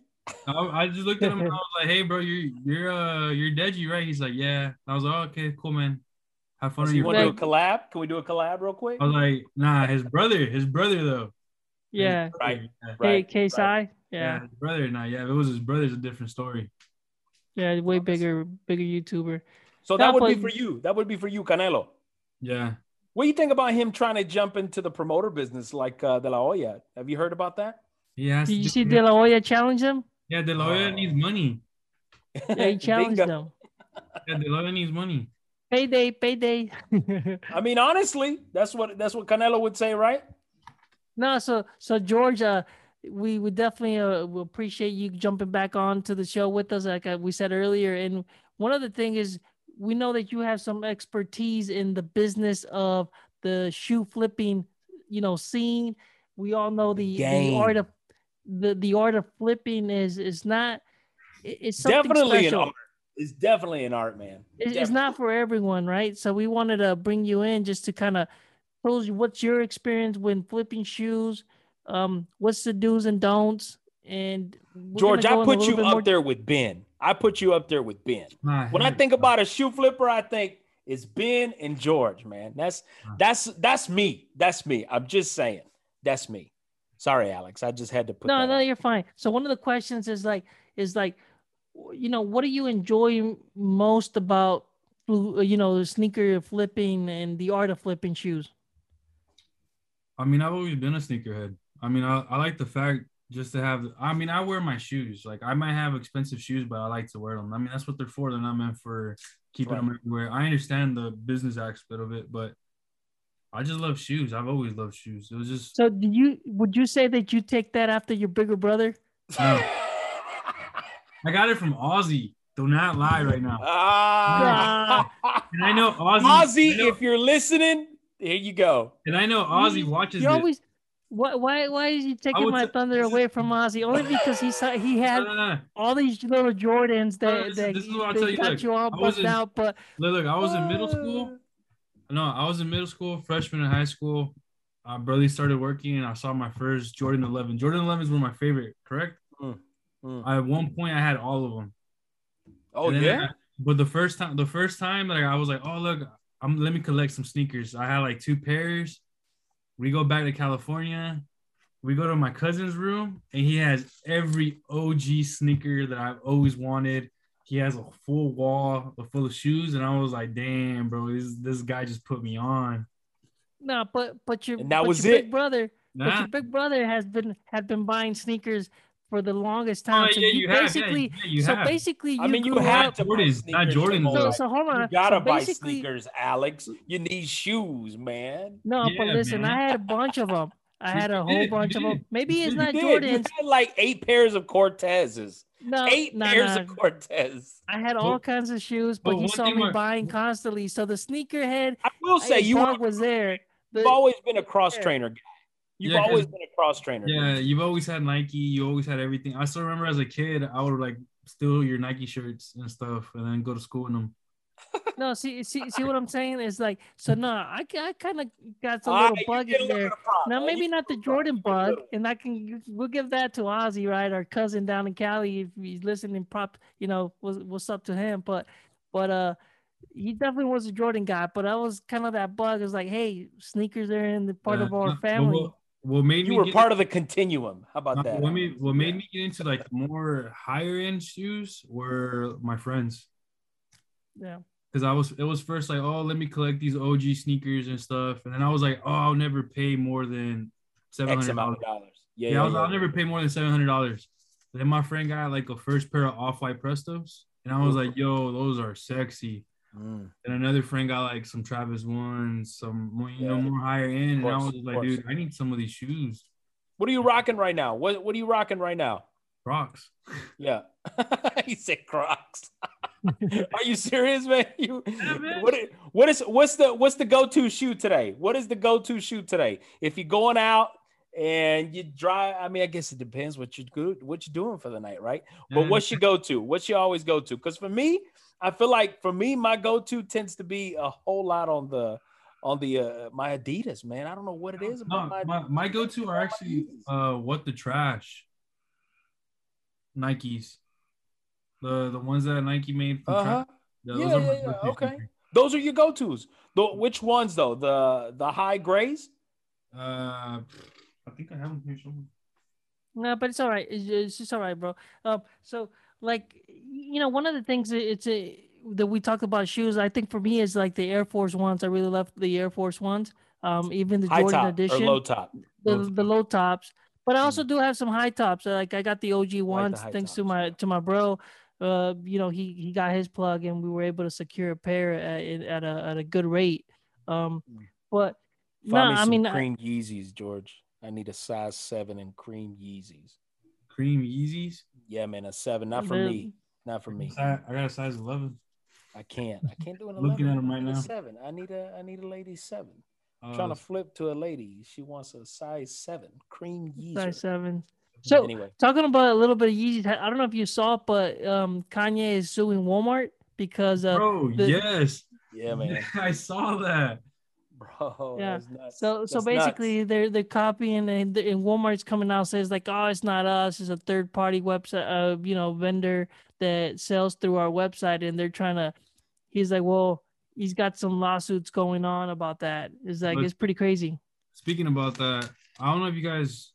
I, I just looked at him and I was like, "Hey, bro, you're you're uh you're Deji, right?" He's like, "Yeah." I was like, oh, "Okay, cool, man. Have fun you want to do a collab? Can we do a collab real quick? I was like, "Nah, his brother, his brother though." Yeah. brother, Right. yeah. Right, KSI. right. Yeah, Yeah. his brother. Nah, yeah. If it was his brother, it's a different story. Yeah. Way bigger, bigger YouTuber. So Yeah, that would be for you. That would be for you, Canelo. Yeah. What do you think about him trying to jump into the promoter business like uh, De La Hoya? Have you heard about that? He has Did you see De La Hoya challenge him? Yeah, De La Hoya Oh. needs money. Yeah, he challenged Bingo. him. Yeah, De La Hoya needs money. Payday, payday. I mean, honestly, that's what that's what Canelo would say, right? No, so so George, uh, we would definitely uh, will appreciate you jumping back on to the show with us, like uh, we said earlier. And one other thing is, we know that you have some expertise in the business of the shoe flipping, you know, scene. We all know the, the art of the the art of flipping is is not. It's something Definitely special. an art. It's definitely an art, man. It- it's not for everyone, right? So we wanted to bring you in just to kind of tell you what's your experience when flipping shoes, um, what's the do's and don'ts, and George, I go in a put you up more- there with Ben. I put you up there with Ben. Nah, When I he- think about a shoe flipper, I think it's Ben and George, man. That's that's that's me. That's me. I'm just saying. That's me. Sorry, Alex. I just had to put No, that no, out. you're fine. So one of the questions is like, is like, you know, what do you enjoy most about, you know, sneaker flipping and the art of flipping shoes? I mean, I've always been a sneakerhead. I mean, I, I like the fact just to have. I mean, I wear my shoes. Like, I might have expensive shoes, but I like to wear them. I mean, that's what they're for. They're not meant for keeping Right. them everywhere. I understand the business aspect of it, but I just love shoes. I've always loved shoes. It was just So do you would you say that you take that after your bigger brother? no. I got it from Aussie. Do not lie right now. Ah. And I know Aussie. Aussie, I know- if you're listening, here you go. and I know Aussie watches You it. always why why why is you taking my say- thunder away from Ozzy? Only because he saw he had No, no, no. all these little Jordans No, that this that this is you- what I'll they tell you, got look, you all I bugged out. But Look, look, I was in middle school. No, I was in middle school, freshman in high school. I barely started working, and I saw my first Jordan 11. Jordan 11s were my favorite, correct? Mm, mm. I, at one point, I had all of them. Oh yeah. I- but the first time, the first time, like I was like, oh look, I'm let me collect some sneakers. I had like two pairs. We go back to California. We go to my cousin's room, and he has every OG sneaker that I've always wanted. He has a full wall full of shoes, and I was like, damn, bro, this this guy just put me on. no, but but your And that but was your it. big brother, but your big brother has been had been buying sneakers for the longest Oh, time. so yeah, you, you have, yeah, basically yeah, you so have. basically you I mean, you grew had to Jordans, not sneakers, Jordans, So, so hold on. You gotta so buy sneakers, Alex. You need shoes, man. No, but Yeah, listen, I had a bunch of them. I had a whole bunch of them. Maybe it's not You did. You Jordans. had like eight pairs of Cortezes. No, eight no, pairs no. of Cortez. I had all Well- kinds of shoes, but well, you saw me about- buying constantly. So the sneakerhead I will say you bug were, was there. The- you've always been a cross trainer guy. You've Yeah, 'cause- always been a cross trainer. Yeah, dude. you've always had Nike. You always had everything. I still remember as a kid, I would like steal your Nike shirts and stuff, and then go to school in them. No, see, see, see what I'm saying is like, so no, I, I kind of got some little you bug in there. Now maybe not the get a prop. Jordan You get a bug, and I can we'll give that to Ozzy, right? Our cousin down in Cali, if he's listening, prop, you know, what's, what's up to him? But, but uh, he definitely was a Jordan guy. But I was kind of that bug. Is like, hey, sneakers are in the part Yeah, of our no, family. What, what made You me were get part of the continuum. How about Uh, that? What made, what made me get into like more higher end shoes were my friends. yeah, Cause I was it was first like, oh, let me collect these OG sneakers and stuff. And then I was like, oh, I'll never pay more than seven X hundred amount dollars. dollars. Yeah, Yeah, yeah, I was, yeah. I'll never pay more than seven hundred dollars. Then my friend got like a first pair of off white Prestos. And I was like, yo, those are sexy. Mm. And another friend got like some Travis ones, some more, you know, more higher end. And I was like, course. dude, I need some of these shoes. What are you rocking right now? What What are you rocking right now? Rocks. Yeah, he said Crocs. are you serious, man? You man. What, what is what's the what's the go to shoe today? What is the go to shoe today? If you're going out and you drive, I mean, I guess it depends what you good what you're doing for the night, right? But what's your go to? What's your always go to? Because for me, I feel like for me, my go to tends to be a whole lot on the on the uh, my Adidas, man. I don't know what it is No, my, my, my go-to are actually uh what the trash Nikes. The the ones that Nike made from uh-huh. trash. Yeah, are yeah, yeah, okay. sneakers. Those are your go tos. The which ones though? The the high grays. Uh I think I have them here somewhere. No, but it's all right. It's, it's just all right, bro. Um, so like you know, one of the things that it's a that we talked about shoes. I think for me is like the Air Force ones. I really love the Air Force ones. Um, even the High Jordan top edition, or low top. the Low the low tops. But I also do have some high tops. Like I got the OG ones high thanks to my to my bro. Uh, you know, he he got his plug, and we were able to secure a pair at at a at a good rate. Um, Mm. but no, Find me I some mean, I- cream Yeezys, George. I need a size seven and cream Yeezys. Cream Yeezys. Yeah, man, a seven. Not for They're- me. Not for me. I got a size 11. I can't. I can't do an eleven. Looking at them right need now. Seven. I need a. I need a lady seven. Uh, trying to flip to a lady. She wants a size seven. Cream size seven. So Anyway, talking about a little bit of Yeezys, I don't know if you saw it, but um, Kanye is suing Walmart because uh, Bro, the- yes. yeah, man, I saw that. bro. Yeah. that's nuts. So so That's nuts. basically they're they're copying and, and Walmart's coming out says like oh it's not us it's a third party website uh you know vendor that sells through our website and they're trying to he's like well he's got some lawsuits going on about that it's like But- it's pretty crazy Speaking about that, I don't know if you guys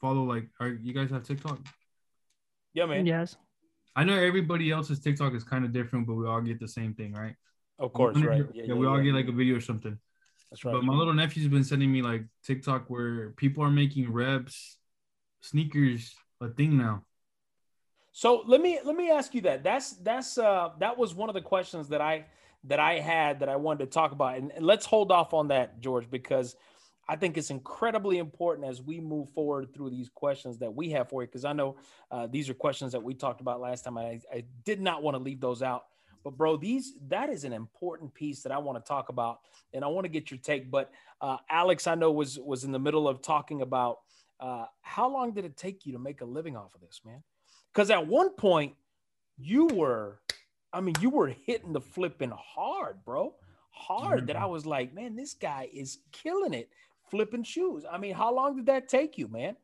follow like are you guys have TikTok? yeah, man. yes I know everybody else's TikTok is kind of different, but we all get the same thing, right? Of course, right. Yeah, Yeah, we yeah, all get like a video or something. That's right. But my little nephew's been sending me like TikTok where people are making reps sneakers a thing now. So let me let me ask you that. That's that's uh that was one of the questions that I that I had that I wanted to talk about. And, let's hold off on that, George, because I think it's incredibly important as we move forward through these questions that we have for you. Because I know uh, these are questions that we talked about last time. I, I did not want to leave those out. But bro, these that is an important piece that I want to talk about, and I want to get your take. But uh, Alex, I know was was in the middle of talking about uh, how long did it take you to make a living off of this, man? Because at one point you were, I mean, you were hitting the flipping hard, bro, hard. That I was like, man, this guy is killing it, flipping shoes. I mean, how long did that take you, man?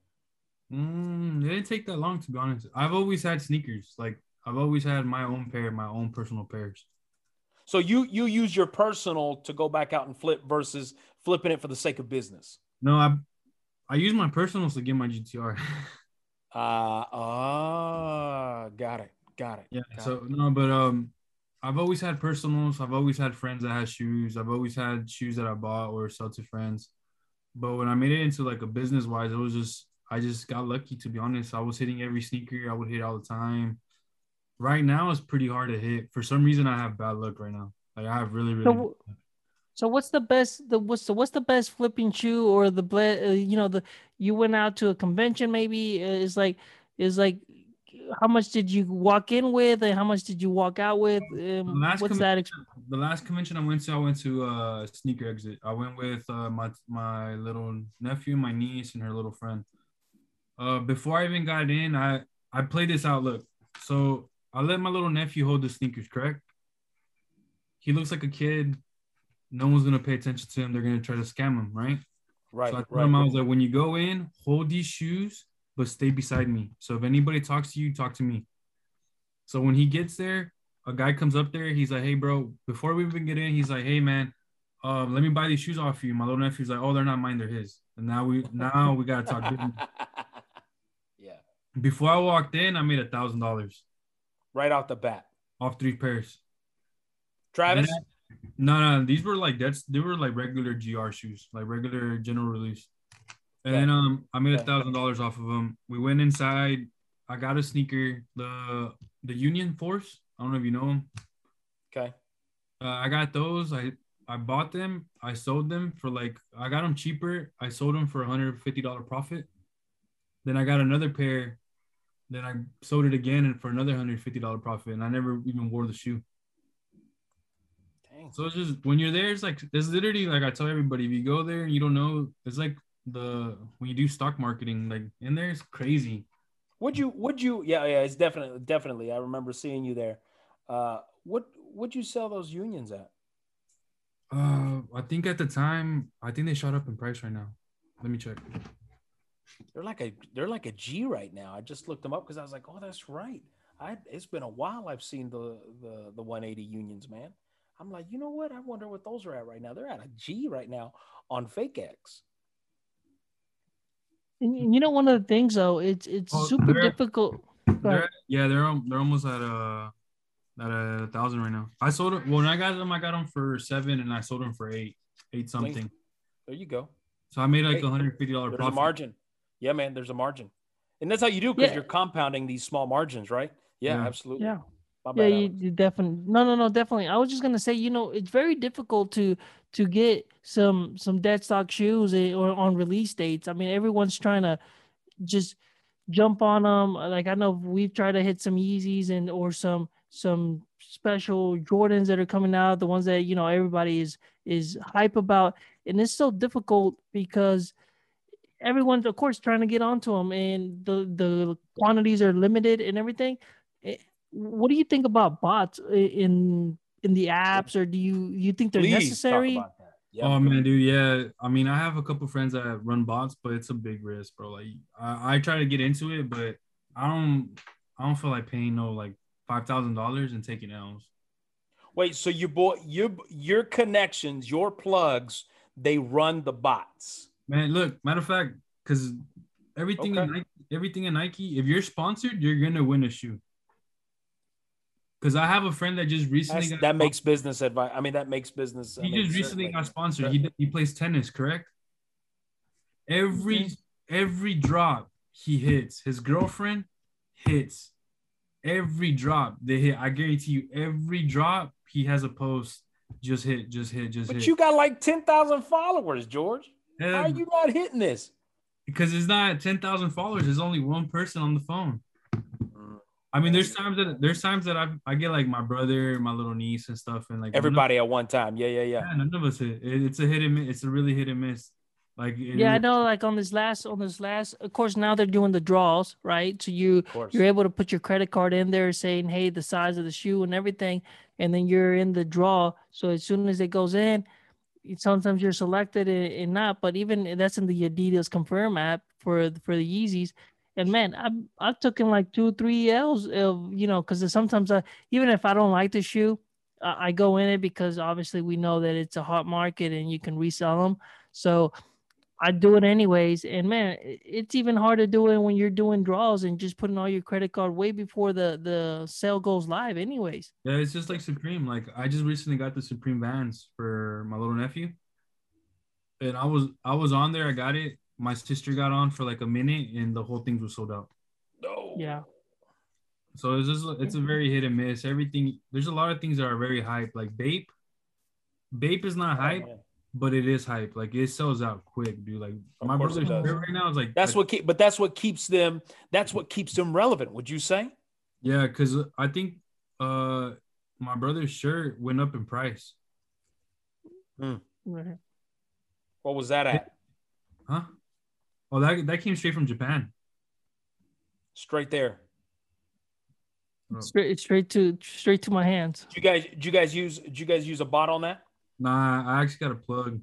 Mm, it didn't take that long to be honest. I've always had sneakers. Like I've always had my own pair, my own personal pairs. So you you use your personal to go back out and flip versus flipping it for the sake of business. No, I I use my personals to get my GTR. Uh, oh, got it, got it. Yeah. got So it. no, but um, I've always had personals. I've always had friends that had shoes. I've always had shoes that I bought or sell to friends. But when I made it into like a business wise, it was just I just got lucky to be honest. I was hitting every sneaker. I would hit all the time. Right now, it's pretty hard to hit. For some reason, I have bad luck right now. Like I have really, really. So- bad luck. So what's the best the what's the what's the best flipping shoe or the ble- uh, you know the you went out to a convention maybe uh, is like is like how much did you walk in with and how much did you walk out with um, last what's that ex- the last convention I went to, I went to uh sneaker exit. I went with uh, my my little nephew, my niece, and her little friend. Uh, before I even got in, I I played this out. Look, so I let my little nephew hold the sneakers. Correct? he looks like a kid. No one's gonna pay attention to him. They're gonna try to scam him, right? Right. So I told right. him I was like, when you go in, hold these shoes, but stay beside me. So if anybody talks to you, talk to me. So when he gets there, a guy comes up there. He's like, hey, bro, before we even get in, he's like, hey, man, uh, let me buy these shoes off you. My little nephew's like, oh, they're not mine, they're his. And now we now we gotta talk yeah. Before I walked in, I made a thousand dollars Right off the bat. off three pairs. Travis. No, no, these were like that's they were like regular GR shoes, like regular general release. And Okay. then um, I made a thousand dollars off of them. We went inside. I got a sneaker, the the Union Force. I don't know if you know them. Okay. Uh, I got those. I I bought them. I sold them for like I got them cheaper. I sold them for a hundred fifty dollar profit. Then I got another pair. Then I sold it again and for another hundred fifty dollar profit. And I never even wore the shoe. So it's just when you're there, it's like it's literally like I tell everybody, if you go there and you don't know, it's like the when you do stock marketing, like in there, it's crazy. Would you? Would you? Yeah, yeah. It's definitely, definitely. I remember seeing you there. Uh, what would you sell those unions at? Uh, I think at the time, I think they shot up in price right now. Let me check. They're like a they're like a G right now. I just looked them up because I was like, oh, that's right. I it's been a while I've seen the the the 180 unions, man. I'm like, you know what? I wonder what those are at right now. They're at a G right now on Fake X. And you know, one of the things though, it's it's Oh, super they're- difficult. They're, ahead. yeah, they're they're almost at a at a thousand right now. I sold them when I got them. I got them for seven, and I sold them for eight, eight something. There you go. So I made like Hey, a hundred fifty dollar There's profit. a margin. Yeah, man. There's a margin, and that's how you do because Yeah. you're compounding these small margins, right? Yeah, Yeah. absolutely. Yeah. My Yeah, you, you definitely no no no definitely. I was just gonna say, you know, it's very difficult to to get some some dead stock shoes eh, or on release dates. I mean, everyone's trying to just jump on them. Like I know we've tried to hit some Yeezys and or some some special Jordans that are coming out, the ones that you know everybody is is hype about, and it's so difficult because everyone's of course trying to get onto them, and the the quantities are limited and everything. What do you think about bots in in the apps, or do you you think they're Please necessary? about. Yeah. Oh man, dude, yeah. I mean, I have a couple friends that run bots, but it's a big risk, bro. Like, I, I try to get into it, but I don't, I don't feel like paying no like five thousand dollars and taking L's. Wait, so you bought your your connections, your plugs, they run the bots. Man, look, matter of fact, because everything, in Nike, everything in Nike, if you're sponsored, you're gonna win a shoe. Because I have a friend that just recently that makes business advice. I mean, that makes business. I he mean, just recently certainly. got sponsored. He he plays tennis, correct? Every every drop he hits, his girlfriend hits. Every drop they hit. I guarantee you, every drop he has a post. Just hit, just hit, just But hit. But you got like ten thousand followers, George. How are you not hitting this? because it's not ten thousand followers. There's only one person on the phone. I mean, there's times that there's times that I I get like my brother, my little niece, and stuff, and like none of- Everybody at one time. Yeah, yeah, yeah. yeah, none of us hit. It- it's a hit and miss. It's a really hit and miss. Like it Yeah, I know. Like on this last, on this last, of course, now they're doing the draws, right? So you you're able to put your credit card in there, saying, "Hey, the size of the shoe and everything," and then you're in the draw. So as soon as it goes in, it- sometimes you're selected and, and not. But even that's in the Adidas Confirm app for for the Yeezys. And man, I I took in like two, three L's of you know, because sometimes I even if I don't like the shoe, I, I go in it because obviously we know that it's a hot market and you can resell them. So I do it anyways. And man, it's even hard to do it when you're doing draws and just putting all your credit card way before the the sale goes live. Anyways, Yeah, it's just like Supreme. Like I just recently got the Supreme Vans for my little nephew, and I was I was on there. I got it. My sister got on for like a minute, and the whole thing was sold out. No. yeah, So it's just it's a very hit and miss. Everything there's a lot of things that are very hype. Like Bape, Bape is not Oh, hype, man. but it is hype. Like it sells out quick, dude. Like Of my brother's does. shirt right now is like That's like- what keep, but that's what keeps them. That's what keeps them relevant. Would you say? Yeah, because I think uh my brother's shirt went up in price. right. What was that at? Huh? Oh, that that came straight from Japan. Straight there. Straight straight to straight to my hands. Did you guys, did you guys use, did you guys use a bot on that? Nah, I actually got a plug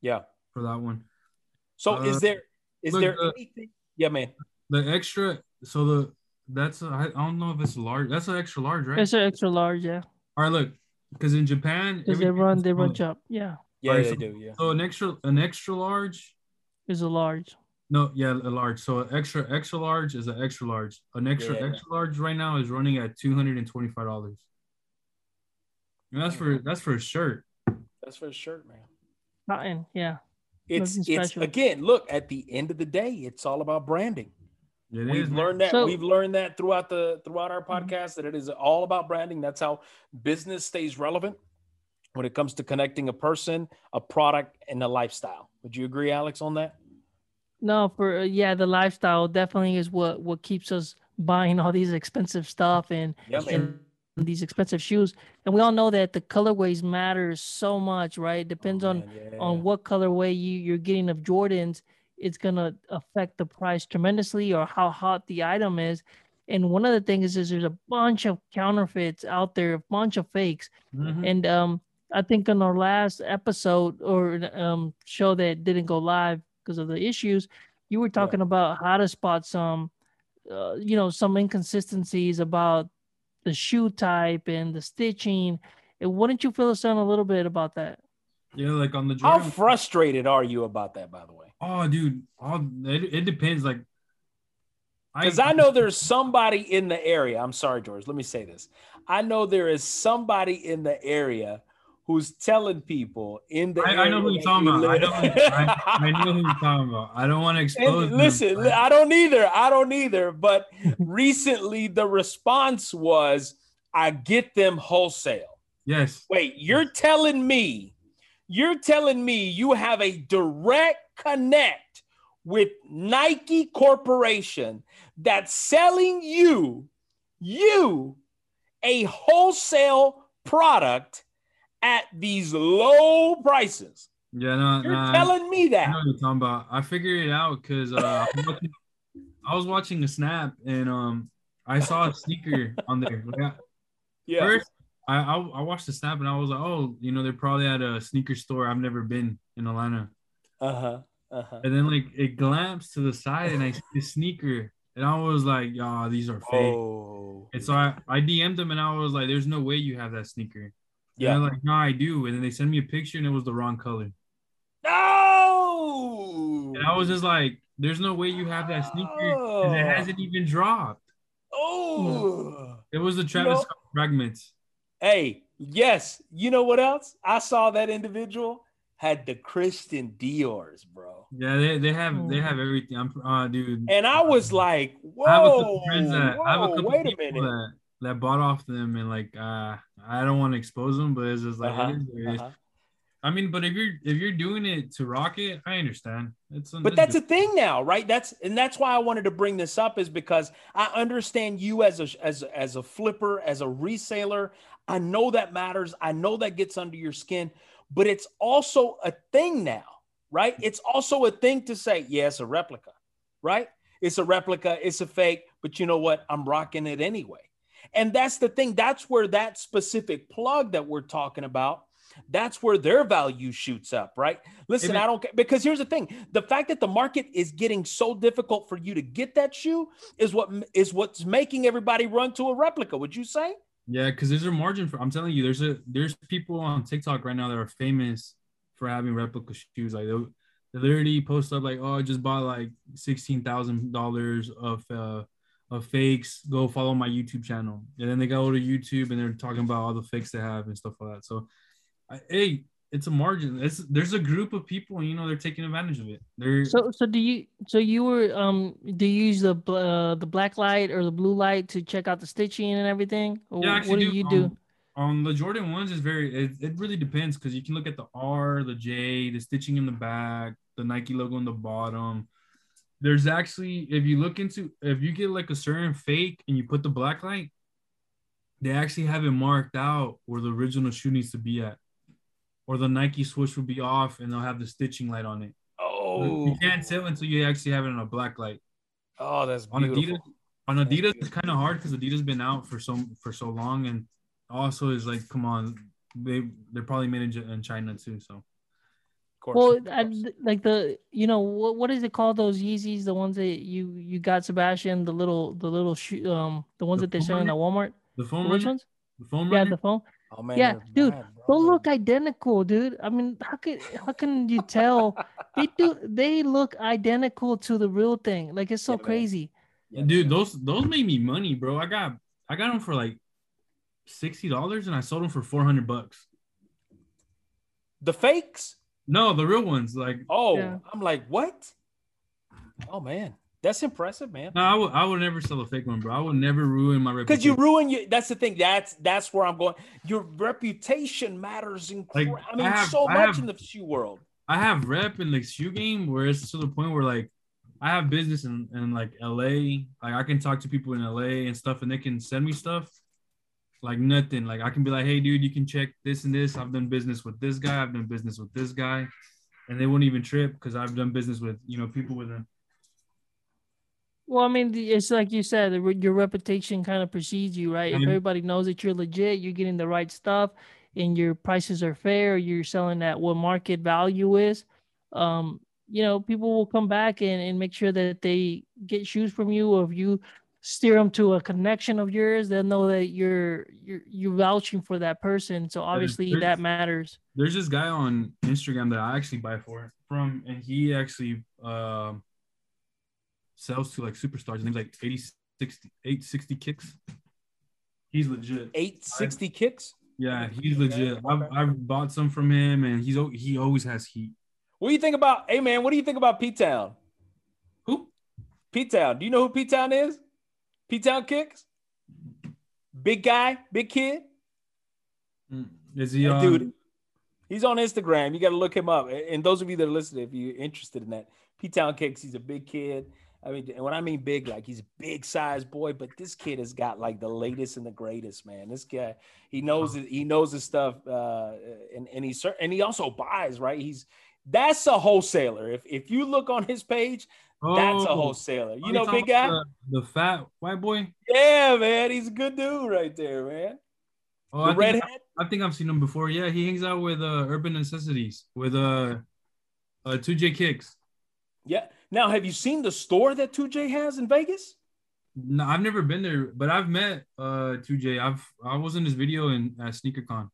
Yeah. for that one. So Uh, is there, is look, there uh, anything? Yeah, man. The extra, so the that's a, I I don't know if it's large. That's an extra large, right? It's an extra large, yeah. All right, look, because in Japan, Because they run they run smaller. chop. Yeah. Yeah, Alright, they do. Yeah. So an extra, an extra large. It's a large. No, yeah, a large. So an extra, extra large is an extra large. An extra, Yeah. extra large right now is running at two hundred and twenty five dollars. And that's for that's for a shirt. That's for a shirt, man. Cotton, yeah. It's Nothing it's special. again, look, at the end of the day, it's all about branding. It We've is, man. learned that So- we've learned that throughout the throughout our Mhm. podcast that it is all about branding. That's how business stays relevant when it comes to connecting a person, a product, and a lifestyle. Would you agree, Alex, on that? No, for uh, yeah, the lifestyle definitely is what what keeps us buying all these expensive stuff and Yeah, and these expensive shoes. And we all know that the colorways matter so much, right? It depends Oh, on yeah. on what colorway you you're getting of Jordans. It's gonna affect the price tremendously, or how hot the item is. And one of the things is there's a bunch of counterfeits out there, a bunch of fakes. Mhm. And um, I think in our last episode or um show that didn't go live because of the issues, you were talking about how to spot some, uh, you know, some inconsistencies about the shoe type and the stitching. And wouldn't you fill us in a little bit about that? Yeah, like on the How frustrated are you about that, by the way? oh, dude, all it, it depends. Like, Because I know there's somebody in the area. I'm sorry, George. Let me say this. I know there is somebody in the area who's telling people in the I. I know who you're talking about. I I, I know who you're talking about. I don't want to expose. And them, listen, but- I don't either. I don't either. But recently, the response was, "I get them wholesale." yes, Wait, you're telling me, you're telling me you have a direct connect with Nike Corporation that's selling you, you, a wholesale product at these low prices. yeah, no, You're no, telling me I that. know what you're talking about. I figured it out because uh, I was watching a snap and um, I saw a sneaker on there. Like, I- Yeah. First, I, I I watched the snap and I was like, oh, you know, they're probably at a sneaker store I've never been in Atlanta. Uh huh. Uh huh. And then like it glanced to the side and I see a sneaker and I was like, yeah, these are fake. Oh. And so I, I DM'd them and I was like, there's no way you have that sneaker. Yeah. Yeah. And they're like, no, I do. And then they sent me a picture and it was the wrong color. No. And I was just like, there's no way you have that sneaker because it Oh. hasn't even dropped. Oh. It was the Travis know- Scott fragments. Hey, yes. You know what else? I saw that individual had the Christian Dior's, bro. Yeah, they, they have they Mm. have everything. I'm uh dude. And I was like, whoa, I have a couple friends that I have a couple wait a minute. that that bought off them and like uh I don't want to expose them, but it's just like Uh-huh, it is what it is. uh-huh. I mean, but if you're if you're doing it to rock it, I understand. It's But that's a thing now, right? That's and that's why I wanted to bring this up is because I understand you as a as as a flipper, as a reseller. I know that matters. I know that gets under your skin, but it's also a thing now, right? It's also a thing to say, yeah, it's a replica, right? It's a replica, it's a fake, but you know what? I'm rocking it anyway. And that's the thing. That's where that specific plug that we're talking about, that's where their value shoots up, right? Listen, Even- I don't care because here's the thing: the fact that the market is getting so difficult for you to get that shoe is what is what's making everybody run to a replica. Would you say? Yeah, because there's a margin for. I'm telling you, there's a there's people on TikTok right now that are famous for having replica shoes. Like they they literally post up like, oh, I just bought like sixteen thousand dollars of uh of fakes. Go follow my YouTube channel, and then they go to YouTube and they're talking about all the fakes they have and stuff like that. So, I, hey, it's a margin. It's there's a group of people, you know, they're taking advantage of it. They're So so do you so you were um do you use the uh, the black light or the blue light to check out the stitching and everything? Or Yeah, what do do. you do? Um, on the Jordan ones is very it, it really depends because you can look at the R, the J, the stitching in the back, the Nike logo on the bottom. There's actually if you look into if you get like a certain fake and you put the black light, they actually have it marked out where the original shoe needs to be at. Or the Nike swoosh will be off and they'll have the stitching light on it. Oh, You can't tell until you actually have it on a black light. oh, that's On. Adidas, on Adidas, it's kind of hard because Adidas been out for so for so long, and also is like, come on, they they're probably made in, in China too. So course. Well, of I, course. like the you know what what is it called those Yeezys the ones that you you got Sebastian the little the little shoe um the ones The that they're foam selling at Walmart the foam which ones the foam yeah runner, the phone oh man, yeah, dude, bad, they look identical dude I mean how can how can you tell they do they look identical to the real thing like it's so Yeah, crazy Yeah, dude. Those those made me money, bro. I got I got them for like sixty dollars, and I sold them for four hundred bucks. the fakes. No, the real ones, like Oh, Yeah. I'm like, what? Oh man, that's impressive, man. no, I would I would never sell a fake one, bro. I would never ruin my reputation. Because you ruin your. That's the thing. That's that's where I'm going. Your reputation matters. Incre- Like, I mean, I have- so I much have- in the shoe world. I have rep in the shoe game where it's to the point where like I have business in, in like LA. Like I can talk to people in LA and stuff and they can send me stuff. Like nothing. Like I can be like, hey dude, you can check this and this. I've done business with this guy, I've done business with this guy. And they won't even trip because I've done business with you know people with them. well I mean it's like you said your reputation kind of precedes you right if Mhm. everybody knows that you're legit you're getting the right stuff and your prices are fair you're selling at what market value is um you know people will come back and, and make sure that they get shoes from you or if you steer them to a connection of yours they'll know that you're you're you're vouching for that person so obviously there's- that matters There's this guy on Instagram that I actually buy for from, and he actually um sells to like superstars. His name's like 80, 60, 860 kicks. He's legit. 860 kicks. Yeah, he's legit. I've, I've bought some from him, and he's al- he always has heat. What do you think about? Hey man, what do you think about P Town? Who? P Town. Do you know who P Town is? P Town kicks. Big guy, big kid. Mm, Is he on? dude, he's on Instagram. You got to look him up. And those of you that are listening, if you're interested in that, P Town Kicks, he's a big kid. I mean, and when I mean big, like he's a big size boy, but this kid has got like the latest and the greatest, man. This guy, he knows it, he knows his stuff, uh, and and he and he also buys, right? He's that's a wholesaler. If if you look on his page, that's a Oh, wholesaler. oh, You know, big guy. The, the fat white boy. Yeah, man, he's a good dude right there, man. Oh, The I think, redhead. I think I've seen him before. Yeah, he hangs out with uh, Urban Necessities with uh, uh 2J Kicks. Yeah. Now, have you seen the store that 2J has in Vegas? No, I've never been there, but I've met uh 2J. I've I was in his video in at SneakerCon.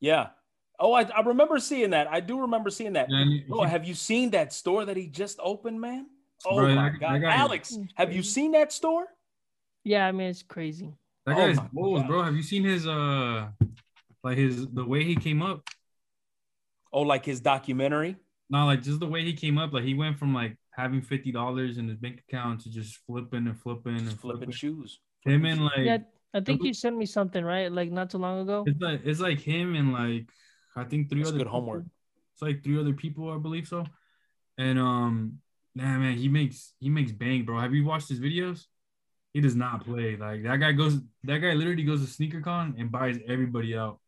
Yeah. Oh, I, I remember seeing that. I do remember seeing that. Yeah, and he- Oh, have you seen that store that he just opened, man? Oh Bro, my that- god, that Alex, have you seen that store? yeah i mean it's crazy that Oh guy's my balls, bro. Have you seen his uh like his the way he came up? Oh, like his documentary? No, like just the way he came up. Like he went from like having fifty dollars in his bank account to just flipping and flipping and flipping flipping. shoes. Him and like yeah i think you sent me something right like not too long ago it's like it's like him and like I think three That's other good people. homework. It's like three other people, I believe so. And um, nah, man, he makes he makes bank, bro. Have you watched his videos? He does not play like that guy goes. That guy literally goes to sneaker con and buys everybody out.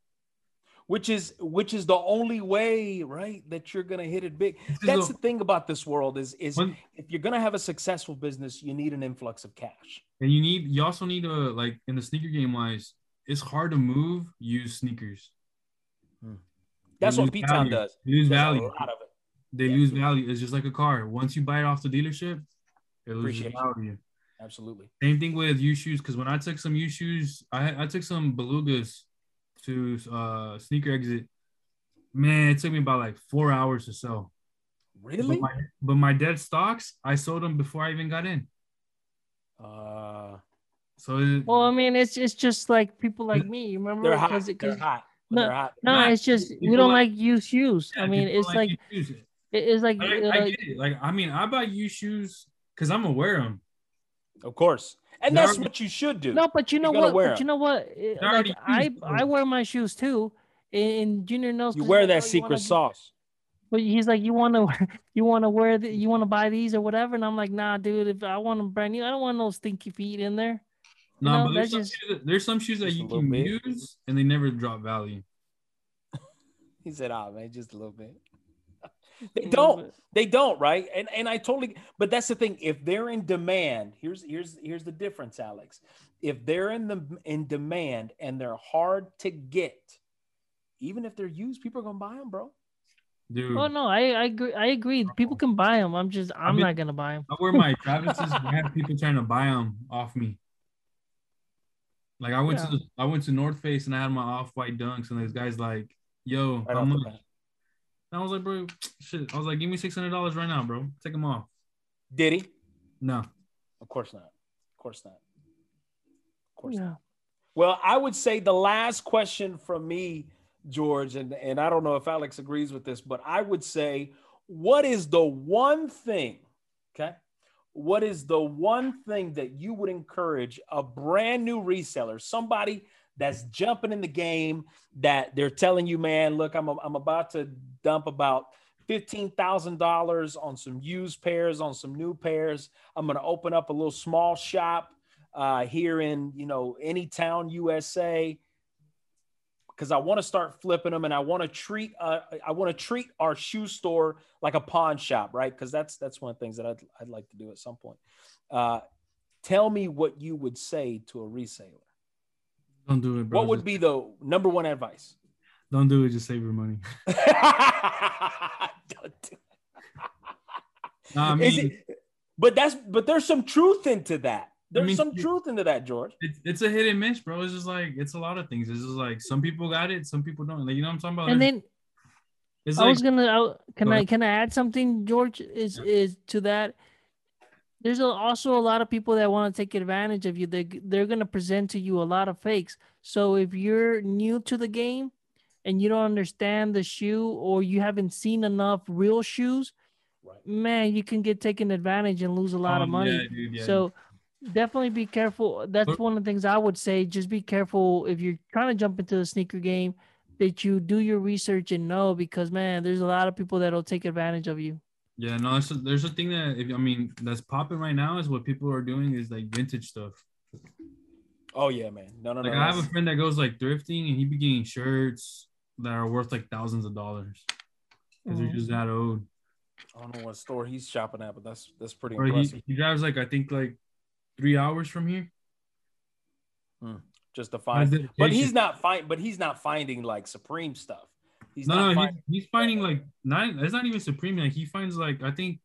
Which is which is the only way, right? That you're gonna hit it big. That's the- the thing about this world is is One- if you're gonna have a successful business, you need an influx of cash. and you need you also need to like in the sneaker game wise, it's hard to move. Use sneakers. Hmm. That's what P Town does. Lose Does a value. lot of it. They Yeah. lose value. It's just like a car. Once you buy it off the dealership, it loses Appreciation. value. Absolutely. Same thing with U shoes. Because when I took some U shoes, I I took some belugas to uh sneaker exit. Man, it took me about like four hours to sell. Really? But my, but my dead stocks, I sold them before I even got in. Uh, So it, well i mean it's it's just like people like me you remember they're hot. 'Cause it- They're 'cause- hot. No, they're hot. no Nah, it's just we don't like- like used shoes yeah, i mean it's like U shoes. It- it's like I, uh, I get it. Like I mean, I buy you shoes because I'm gonna wear them. Of course. And They're that's already- what you should do. No, but you know gotta what? wear But you 'em. know what? Like I, used, I wear my shoes too, and Junior knows. you wear that "Oh, secret wanna- sauce. But he's like, you want to, you want to wear the, you want to buy these or whatever, and I'm like, nah, dude. If I want them brand new, I don't want those stinky feet in there. You No, know, but there's some, just- shoes that, there's some shoes that you can use and they never drop value. He said, "Ah, man, just a little bit." They don't. They don't, right? And and I totally. But that's the thing. If they're in demand, here's here's here's the difference, Alex. If they're in the in demand and they're hard to get, even if they're used, people are gonna buy them, bro. Dude, Oh no, I I agree. I agree. People can buy them. I'm just I'm mean- not gonna buy them. I wear my Travis's. I had people trying to buy them off me. Like I went to the, I went to North Face and I had my off white dunks and this guy's like, "Yo, Right how off the much?" Bat. And I was like, "Bro, shit." I was like, "Give me six hundred dollars right now, bro. Take them off." Did he? No, Of course not. Of course not. Of course not. Well, I would say the last question from me, George, and, and I don't know if Alex agrees with this, but I would say, what is the one thing, okay? What is the one thing that you would encourage a brand new reseller, somebody that's jumping in the game, that they're telling you, man, look, I'm, I'm about to dump about $15,000 on some used pairs, on some new pairs. I'm going to open up a little small shop uh, here in you know any town USA because I want to start flipping them and I want to treat uh, I want to treat our shoe store like a pawn shop, right? Because that's that's one of the things that I'd, I'd like to do at some point. Uh, tell me what you would say to a reseller. Don't do it, bro. What would Just- be the number one advice? Don't do it. Just save your money. Don't do Nah, I Is mean, it- but that's but there's some truth into that. There's mean, some it- truth into that, George. it's, it's a hit and miss, bro. It's just like it's a lot of things. It's just like some people got it, some people don't. Like you know what I'm talking about? And then it's I like was gonna. I, can Go I ahead. can I add something, George? Is is to that? There's also a lot of people that want to take advantage of you. They they're gonna present to you a lot of fakes. So if you're new to the game and you don't understand the shoe or you haven't seen enough real shoes, Right. man, you can get taken advantage and lose a lot of um, money. yeah, dude, yeah, so definitely be careful. That's one of the things I would say. Just be careful if you're trying to jump into the sneaker game that you do your research and know because man, there's a lot of people that'll take advantage of you. Yeah, no, there's a, there's a thing that if I mean that's popping right now is what people are doing is like vintage stuff. Oh yeah, man. No, no, Like no. I have a friend that goes like thrifting and he be getting shirts that are worth like thousands of dollars because Mhm. they're just that old. I don't know what store he's shopping at, but that's that's pretty Or he, impressive. he drives like I think like three hours from here. just to find, but he's not find, but he's not finding like Supreme stuff. He's no, not no, finding. he's finding like not. It's not even Supreme. Like he finds like I think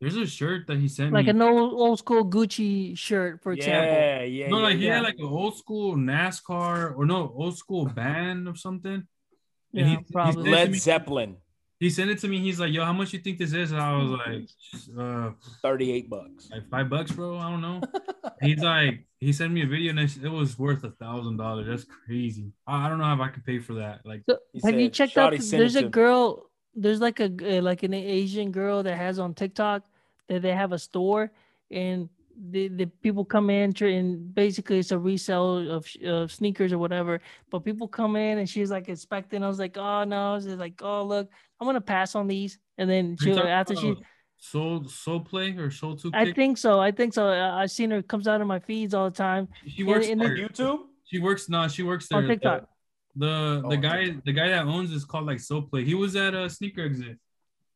there's a shirt that he sent me. Like me. an old old school Gucci shirt, for example. yeah, yeah, no, yeah, like he yeah. had like an old school NASCAR or no old school band of something. And Yeah, he- he probably. sent it to Led Zeppelin, He sent it to me. He's like, "Yo, how much you think this is?" And I was like, uh, thirty-eight bucks. like five bucks, bro. I don't know. He's like, he sent me a video and it it was worth a thousand dollars. That's crazy. I, I don't know if I could pay for that. Like, So He have you checked out? "Shawty the- sent There's a girl. There's like a g- uh, like an Asian girl that has on TikTok that they have a store and the, the people come in tr- and basically it's a resale of, of sneakers or whatever. But people come in and she's like inspecting. I was like, oh no, she's like, oh look, I'm gonna pass on these. And then she talking after she, about soul soul play or soul two. I think so. I think so. I, I've seen her comes out of my feeds all the time she works in On there. YouTube, She works. No, she works there. on TikTok. The Oh, the on guy TikTok. the guy that owns is called like Soul Play. He was at a sneaker exit.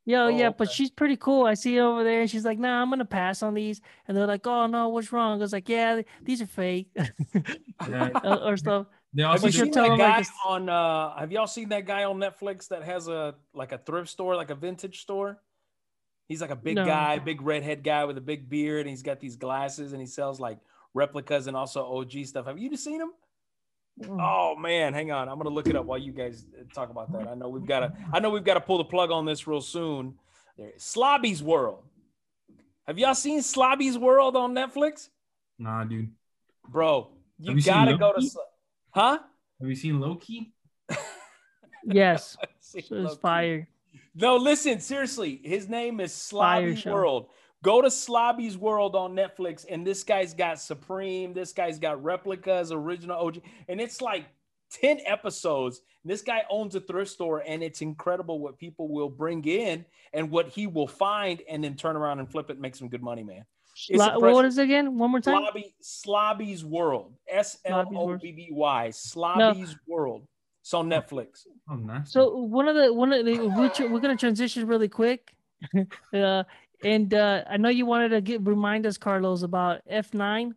Yeah, Oh, yeah, but she's pretty cool. I see her over there, and she's like, "Nah, I'm gonna pass on these." And they're like, "Oh no, what's wrong?" I was like, "Yeah, these are fake," Yeah. or or stuff. They Have also you should seen that him, like, guy on? uh Have y'all seen that guy on Netflix that has a like a thrift store, like a vintage store? He's like a big No. guy, big redhead guy with a big beard, and he's got these glasses, and he sells like replicas and also OG stuff. Have you just seen him? Mm. Oh man, hang on. I'm gonna look it up while you guys uh, talk about that. I know we've got to. I know we've got to pull the plug on this real soon. There, Slobby's World. Have y'all seen Slobby's World on Netflix, nah, dude. bro? You, you gotta go to. Huh? Have you seen Loki? Yes, See, so it's Loki. fire. No, listen, seriously. His name is Slobby. World. Go to Slobby's World on Netflix, and this guy's got Supreme. This guy's got replicas, original OG, and it's like 10 episodes. This guy owns a thrift store, and it's incredible what people will bring in and what he will find and then turn around and flip it and make some good money, man. Slo- what is it again? One more time. Slobby, Slobby's World. S L O B B Y. Slobby's World. It's on Netflix. Oh, nice. So one of the one of the we're, we're gonna transition really quick, uh, and uh, I know you wanted to get remind us, Carlos, about F nine.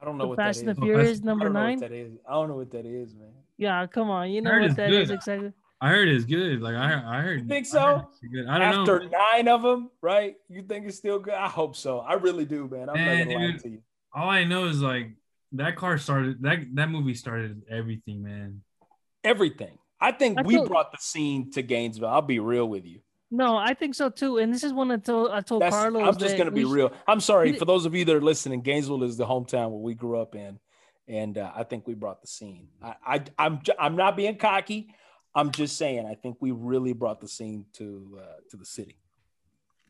I don't know The what Fast that and the Oh, Furious Fast- I number don't know what nine. that is. I don't know what that is, man. Yeah, come on, you know what it's that is good. exactly. I heard it's good. Like I, I heard. You think so? it's good. I don't After know. nine of them, right? You think it's still good? I hope so. I really do, man. I'm Man, not gonna lie dude. to you. All I know is like that car started. That that movie started everything, man. Everything. I think I we told- brought the scene to Gainesville. I'll be real with you. No, I think so too. And this is one I told I told That's, Carlos. I'm just gonna be we real. I'm sorry for those of you that are listening. Gainesville is the hometown where we grew up in, and uh, I think we brought the scene. I, I I'm j- I'm not being cocky. I'm just saying I think we really brought the scene to uh, to the city.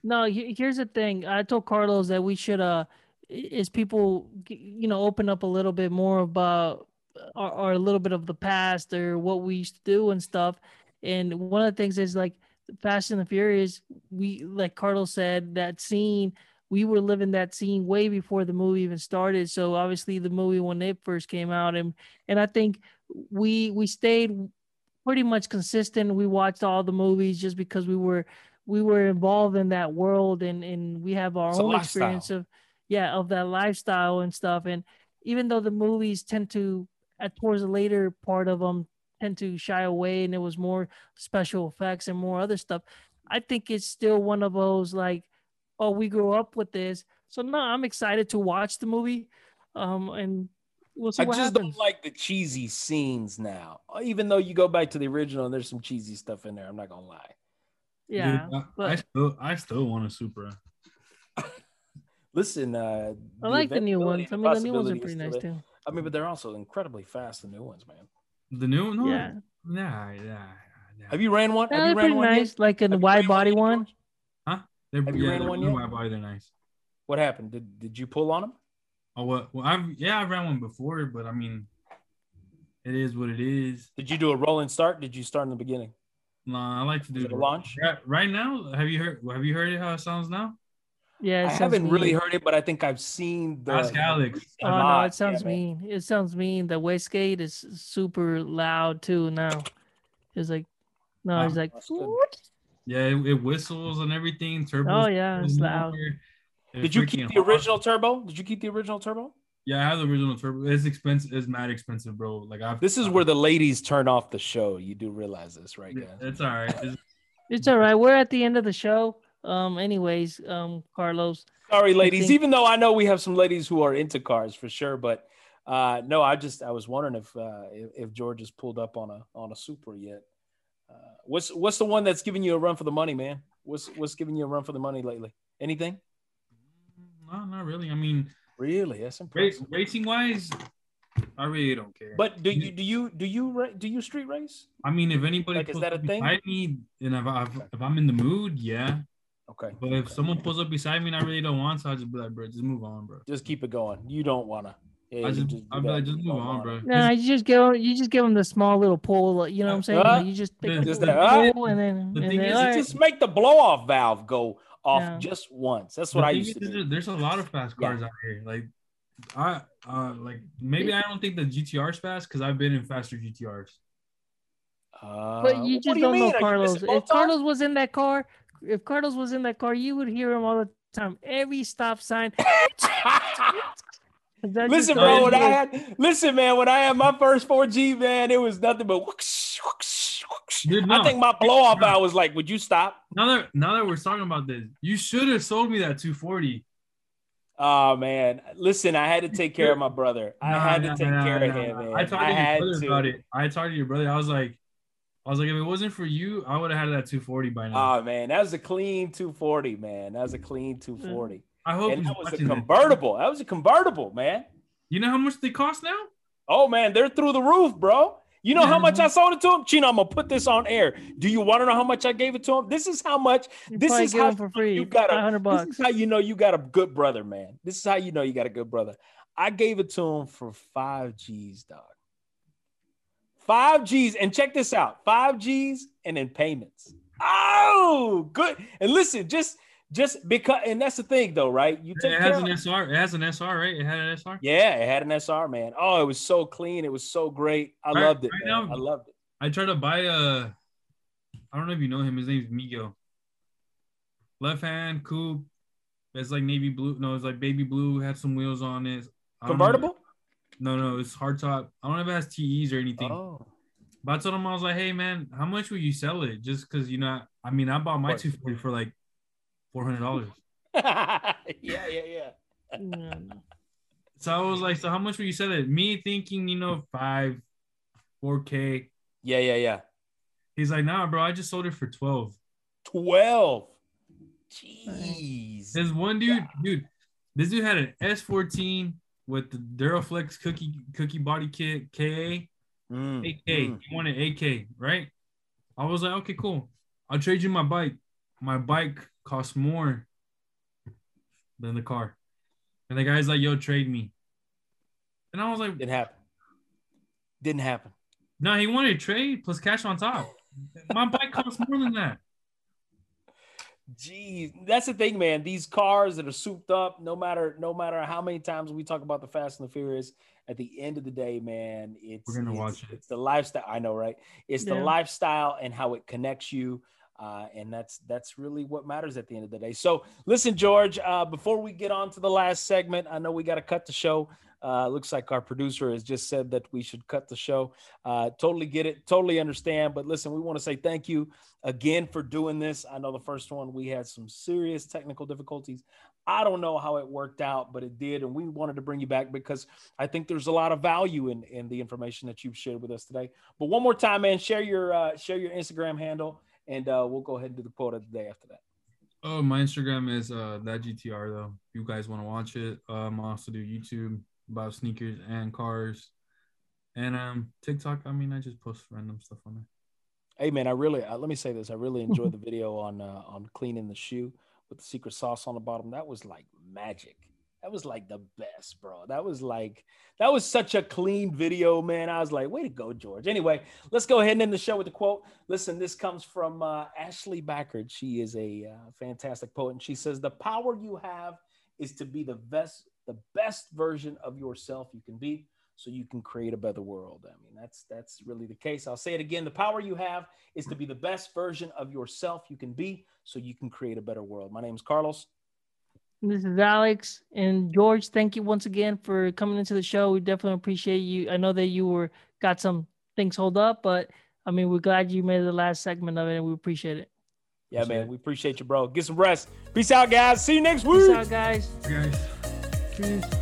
No, here's the thing. I told Carlos that we should uh is people you know open up a little bit more about or, or a little bit of the past or what we used to do and stuff. And one of the things is like Fast and the Furious, we like Carlos said that scene we were living that scene way before the movie even started. So obviously the movie when it first came out and and I think we we stayed pretty much consistent. We watched all the movies just because we were we were involved in that world and and we have our It's own experience of yeah of that lifestyle and stuff and even though the movies tend to at towards the later part of them tend to shy away and it was more special effects and more other stuff i think it's still one of those like oh we grew up with this so no i'm excited to watch the movie um and we'll see I what just happens don't like the cheesy scenes now. Even though you go back to the original and there's some cheesy stuff in there, I'm not gonna lie. yeah Dude, I, I still, I still want a Supra. Listen, uh, i like the new ones i mean the new ones are pretty nice too I mean, but they're also incredibly fast. The new ones, man. The new, no, yeah yeah, yeah. yeah. Have you ran one? Yeah, Have they're you ran pretty one yet? nice like a Have wide ran one body one Huh? They're, Have you yeah, ran they're one yet? wide body. They're nice. What happened? Did Did you pull on them? Oh, what? Well, I've yeah, I ran one before, but I mean, it is what it is. Did you do a rolling start? Did you start in the beginning? Nah, I like to do a the- launch? Right, right now, have you heard? Have you heard? How it sounds now? Yeah I haven't really heard it, but I think I've seen the. Ask Alex. Oh no, it sounds Yeah, man. mean. It sounds mean. The wastegate is super loud too now. It's like no, Wow, it's like that's good. Yeah, it, it whistles and everything. Turbo. Oh, yeah, it's loud. Did you keep the original turbo? Did you keep the original turbo? Yeah, I have the original turbo. It's expensive. It's mad expensive, bro. Like I've. This is where the ladies turn off the show. You do realize this, right, Yeah, guys? It's all right. It's, it's all right. We're at the end of the show. Um anyways, um Carlos. Sorry, ladies. think- Even though I know we have some ladies who are into cars for sure, but uh, no, I just I was wondering if uh, if, if George has pulled up on a on a Supra yet. Uh, what's what's the one that's giving you a run for the money, man? What's what's giving you a run for the money lately? Anything? no, not really. I mean, Really? That's impressive. racing wise, I really don't care. But do you do you do you do you street race? I mean, if anybody Like, is that a up thing? beside me, and if, I, if I'm in the mood, yeah. Okay. But if okay. someone pulls up beside me and I really don't want to, I just be like, bro, just move on, bro. just keep it going. You don't wanna. Yeah, I you just, I'll be like, just move don't on, wanna. bro. Nah, you just give you just give them the small little pull. You know what I'm saying? Uh, Like, you just pick just the that, little uh, pull and then, the and thing then is, right. Just make the blow off valve go off Yeah. just once. That's The what I thing used to is, do. there's- There's a lot of fast Yeah. cars out here. Like, I uh like maybe I don't think the GTR's fast because I've been in faster GTRs. Uh, But you what just do don't mean? know Carlos. If? Carlos was in that car, if Carlos was in that car, you would hear him all the time. Every stop sign. Listen, bro. When I had listen, man. When I had my first 4G, man, it was nothing but. Whoosh, whoosh, whoosh. Dude, I think my blow off I was like, "Would you stop?" Now that now that we're talking about this, you should have sold me that 240. Oh ah, man, listen. I had to take care of my brother. I Nah, had to nah, take nah, care nah, of him, man. I talked I to your brother to. about it. I talked to your brother. I was like, I was like, if it wasn't for you, I would have had that 240 by now. Oh man, that was a clean 240, man. That was a clean 240, mm. I hope and that was a watching this. convertible. That was a convertible, man. You know how much they cost now? Oh man, they're through the roof, bro. You know how much. I sold it to him? Chino, I'm gonna put this on air. Do you want to know how much I gave it to him? This is how much. You this is how him for free. you got a- 500 This bucks. is how you know you got a good brother, man. This is how you know you got a good brother. I gave it to him for five G's, dog. Five G's, and check this out: five G's and then payments. Oh, good. And listen, just just because, and that's the thing, though, right? You take It has an SR. It has an SR, right? It had an SR. Yeah, it had an SR, man. Oh, it was so clean. It was so great. I Right- loved it. right now- I loved it. I tried to buy a. I don't know if you know him. His name's Migo. Left hand coupe. It's like navy blue. No, it's like baby blue. Had some wheels on it. I don't know- Convertible? No, no, it's hardtop. I don't it has TEs or anything. Oh. But I told him I was like, "Hey, man, how much will you sell it? Just because you know, I mean, I bought my course. 240 for like four hundred dollars. yeah, yeah, yeah. Yeah. So I was like, so how much will you sell it? Me thinking, you know, five, four K. Yeah, yeah, yeah. He's like, nah, bro, I just sold it for 12. 12. Jeez. There's one dude, dude, this dude had an S14 with the Duraflex cookie cookie body kit KA, Mm, AK. mm. He wanted AK, right? I was like, okay, cool. I'll trade you my bike. My bike costs more than the car. And the guy's like, yo, trade me. And I was like, Didn't happen. Didn't happen. no, he wanted trade plus cash on top. My bike costs more than that. Jeez, that's the thing, man. These cars that are souped up, no matter no matter how many times we talk about the Fast and the Furious, at the end of the day, man, it's We're gonna it's, watch it. It's the lifestyle. I know, right? It's the lifestyle and how it connects you, uh, and that's that's really what matters at the end of the day. So, listen, George. Uh, before we get on to the last segment, I know we got to cut the show. Uh, looks like our producer has just said that we should cut the show. Uh, totally get it, totally understand. But listen, we want to say thank you again for doing this. I know the first one we had some serious technical difficulties. I don't know how it worked out, but it did, and we wanted to bring you back because I think there's a lot of value in in the information that you've shared with us today. But one more time, man, share your uh, share your Instagram handle, and uh, we'll go ahead and do the quote of the day after that. Oh, my Instagram is uh that GTR though. If you guys want to watch it, um, I also do YouTube about sneakers and cars, and um TikTok. I mean, I just post random stuff on there. Hey, man, I really uh, let me say this. I really enjoyed the video on uh, on cleaning the shoe with the secret sauce on the bottom. That was like magic. That was like the best, bro. That was like that was such a clean video, man. I was like, way to go, George. Anyway, let's go ahead and end the show with the quote. Listen, this comes from uh, Ashley Backard. She is a uh, fantastic poet, and she says, "The power you have is to be the best, the best version of yourself you can be." So you can create a better world. I mean, that's that's really the case. I'll say it again. The power you have is to be the best version of yourself you can be, so you can create a better world. My name is Carlos. This is Alex and George. Thank you once again for coming into the show. We definitely appreciate you. I know that you were got some things hold up, but I mean, we're glad you made the last segment of it, and we appreciate it. Yeah, Appreciate man, it. we appreciate you, bro. Get some rest. Peace out, guys. See you next week. Peace out, guys. Guys. Peace.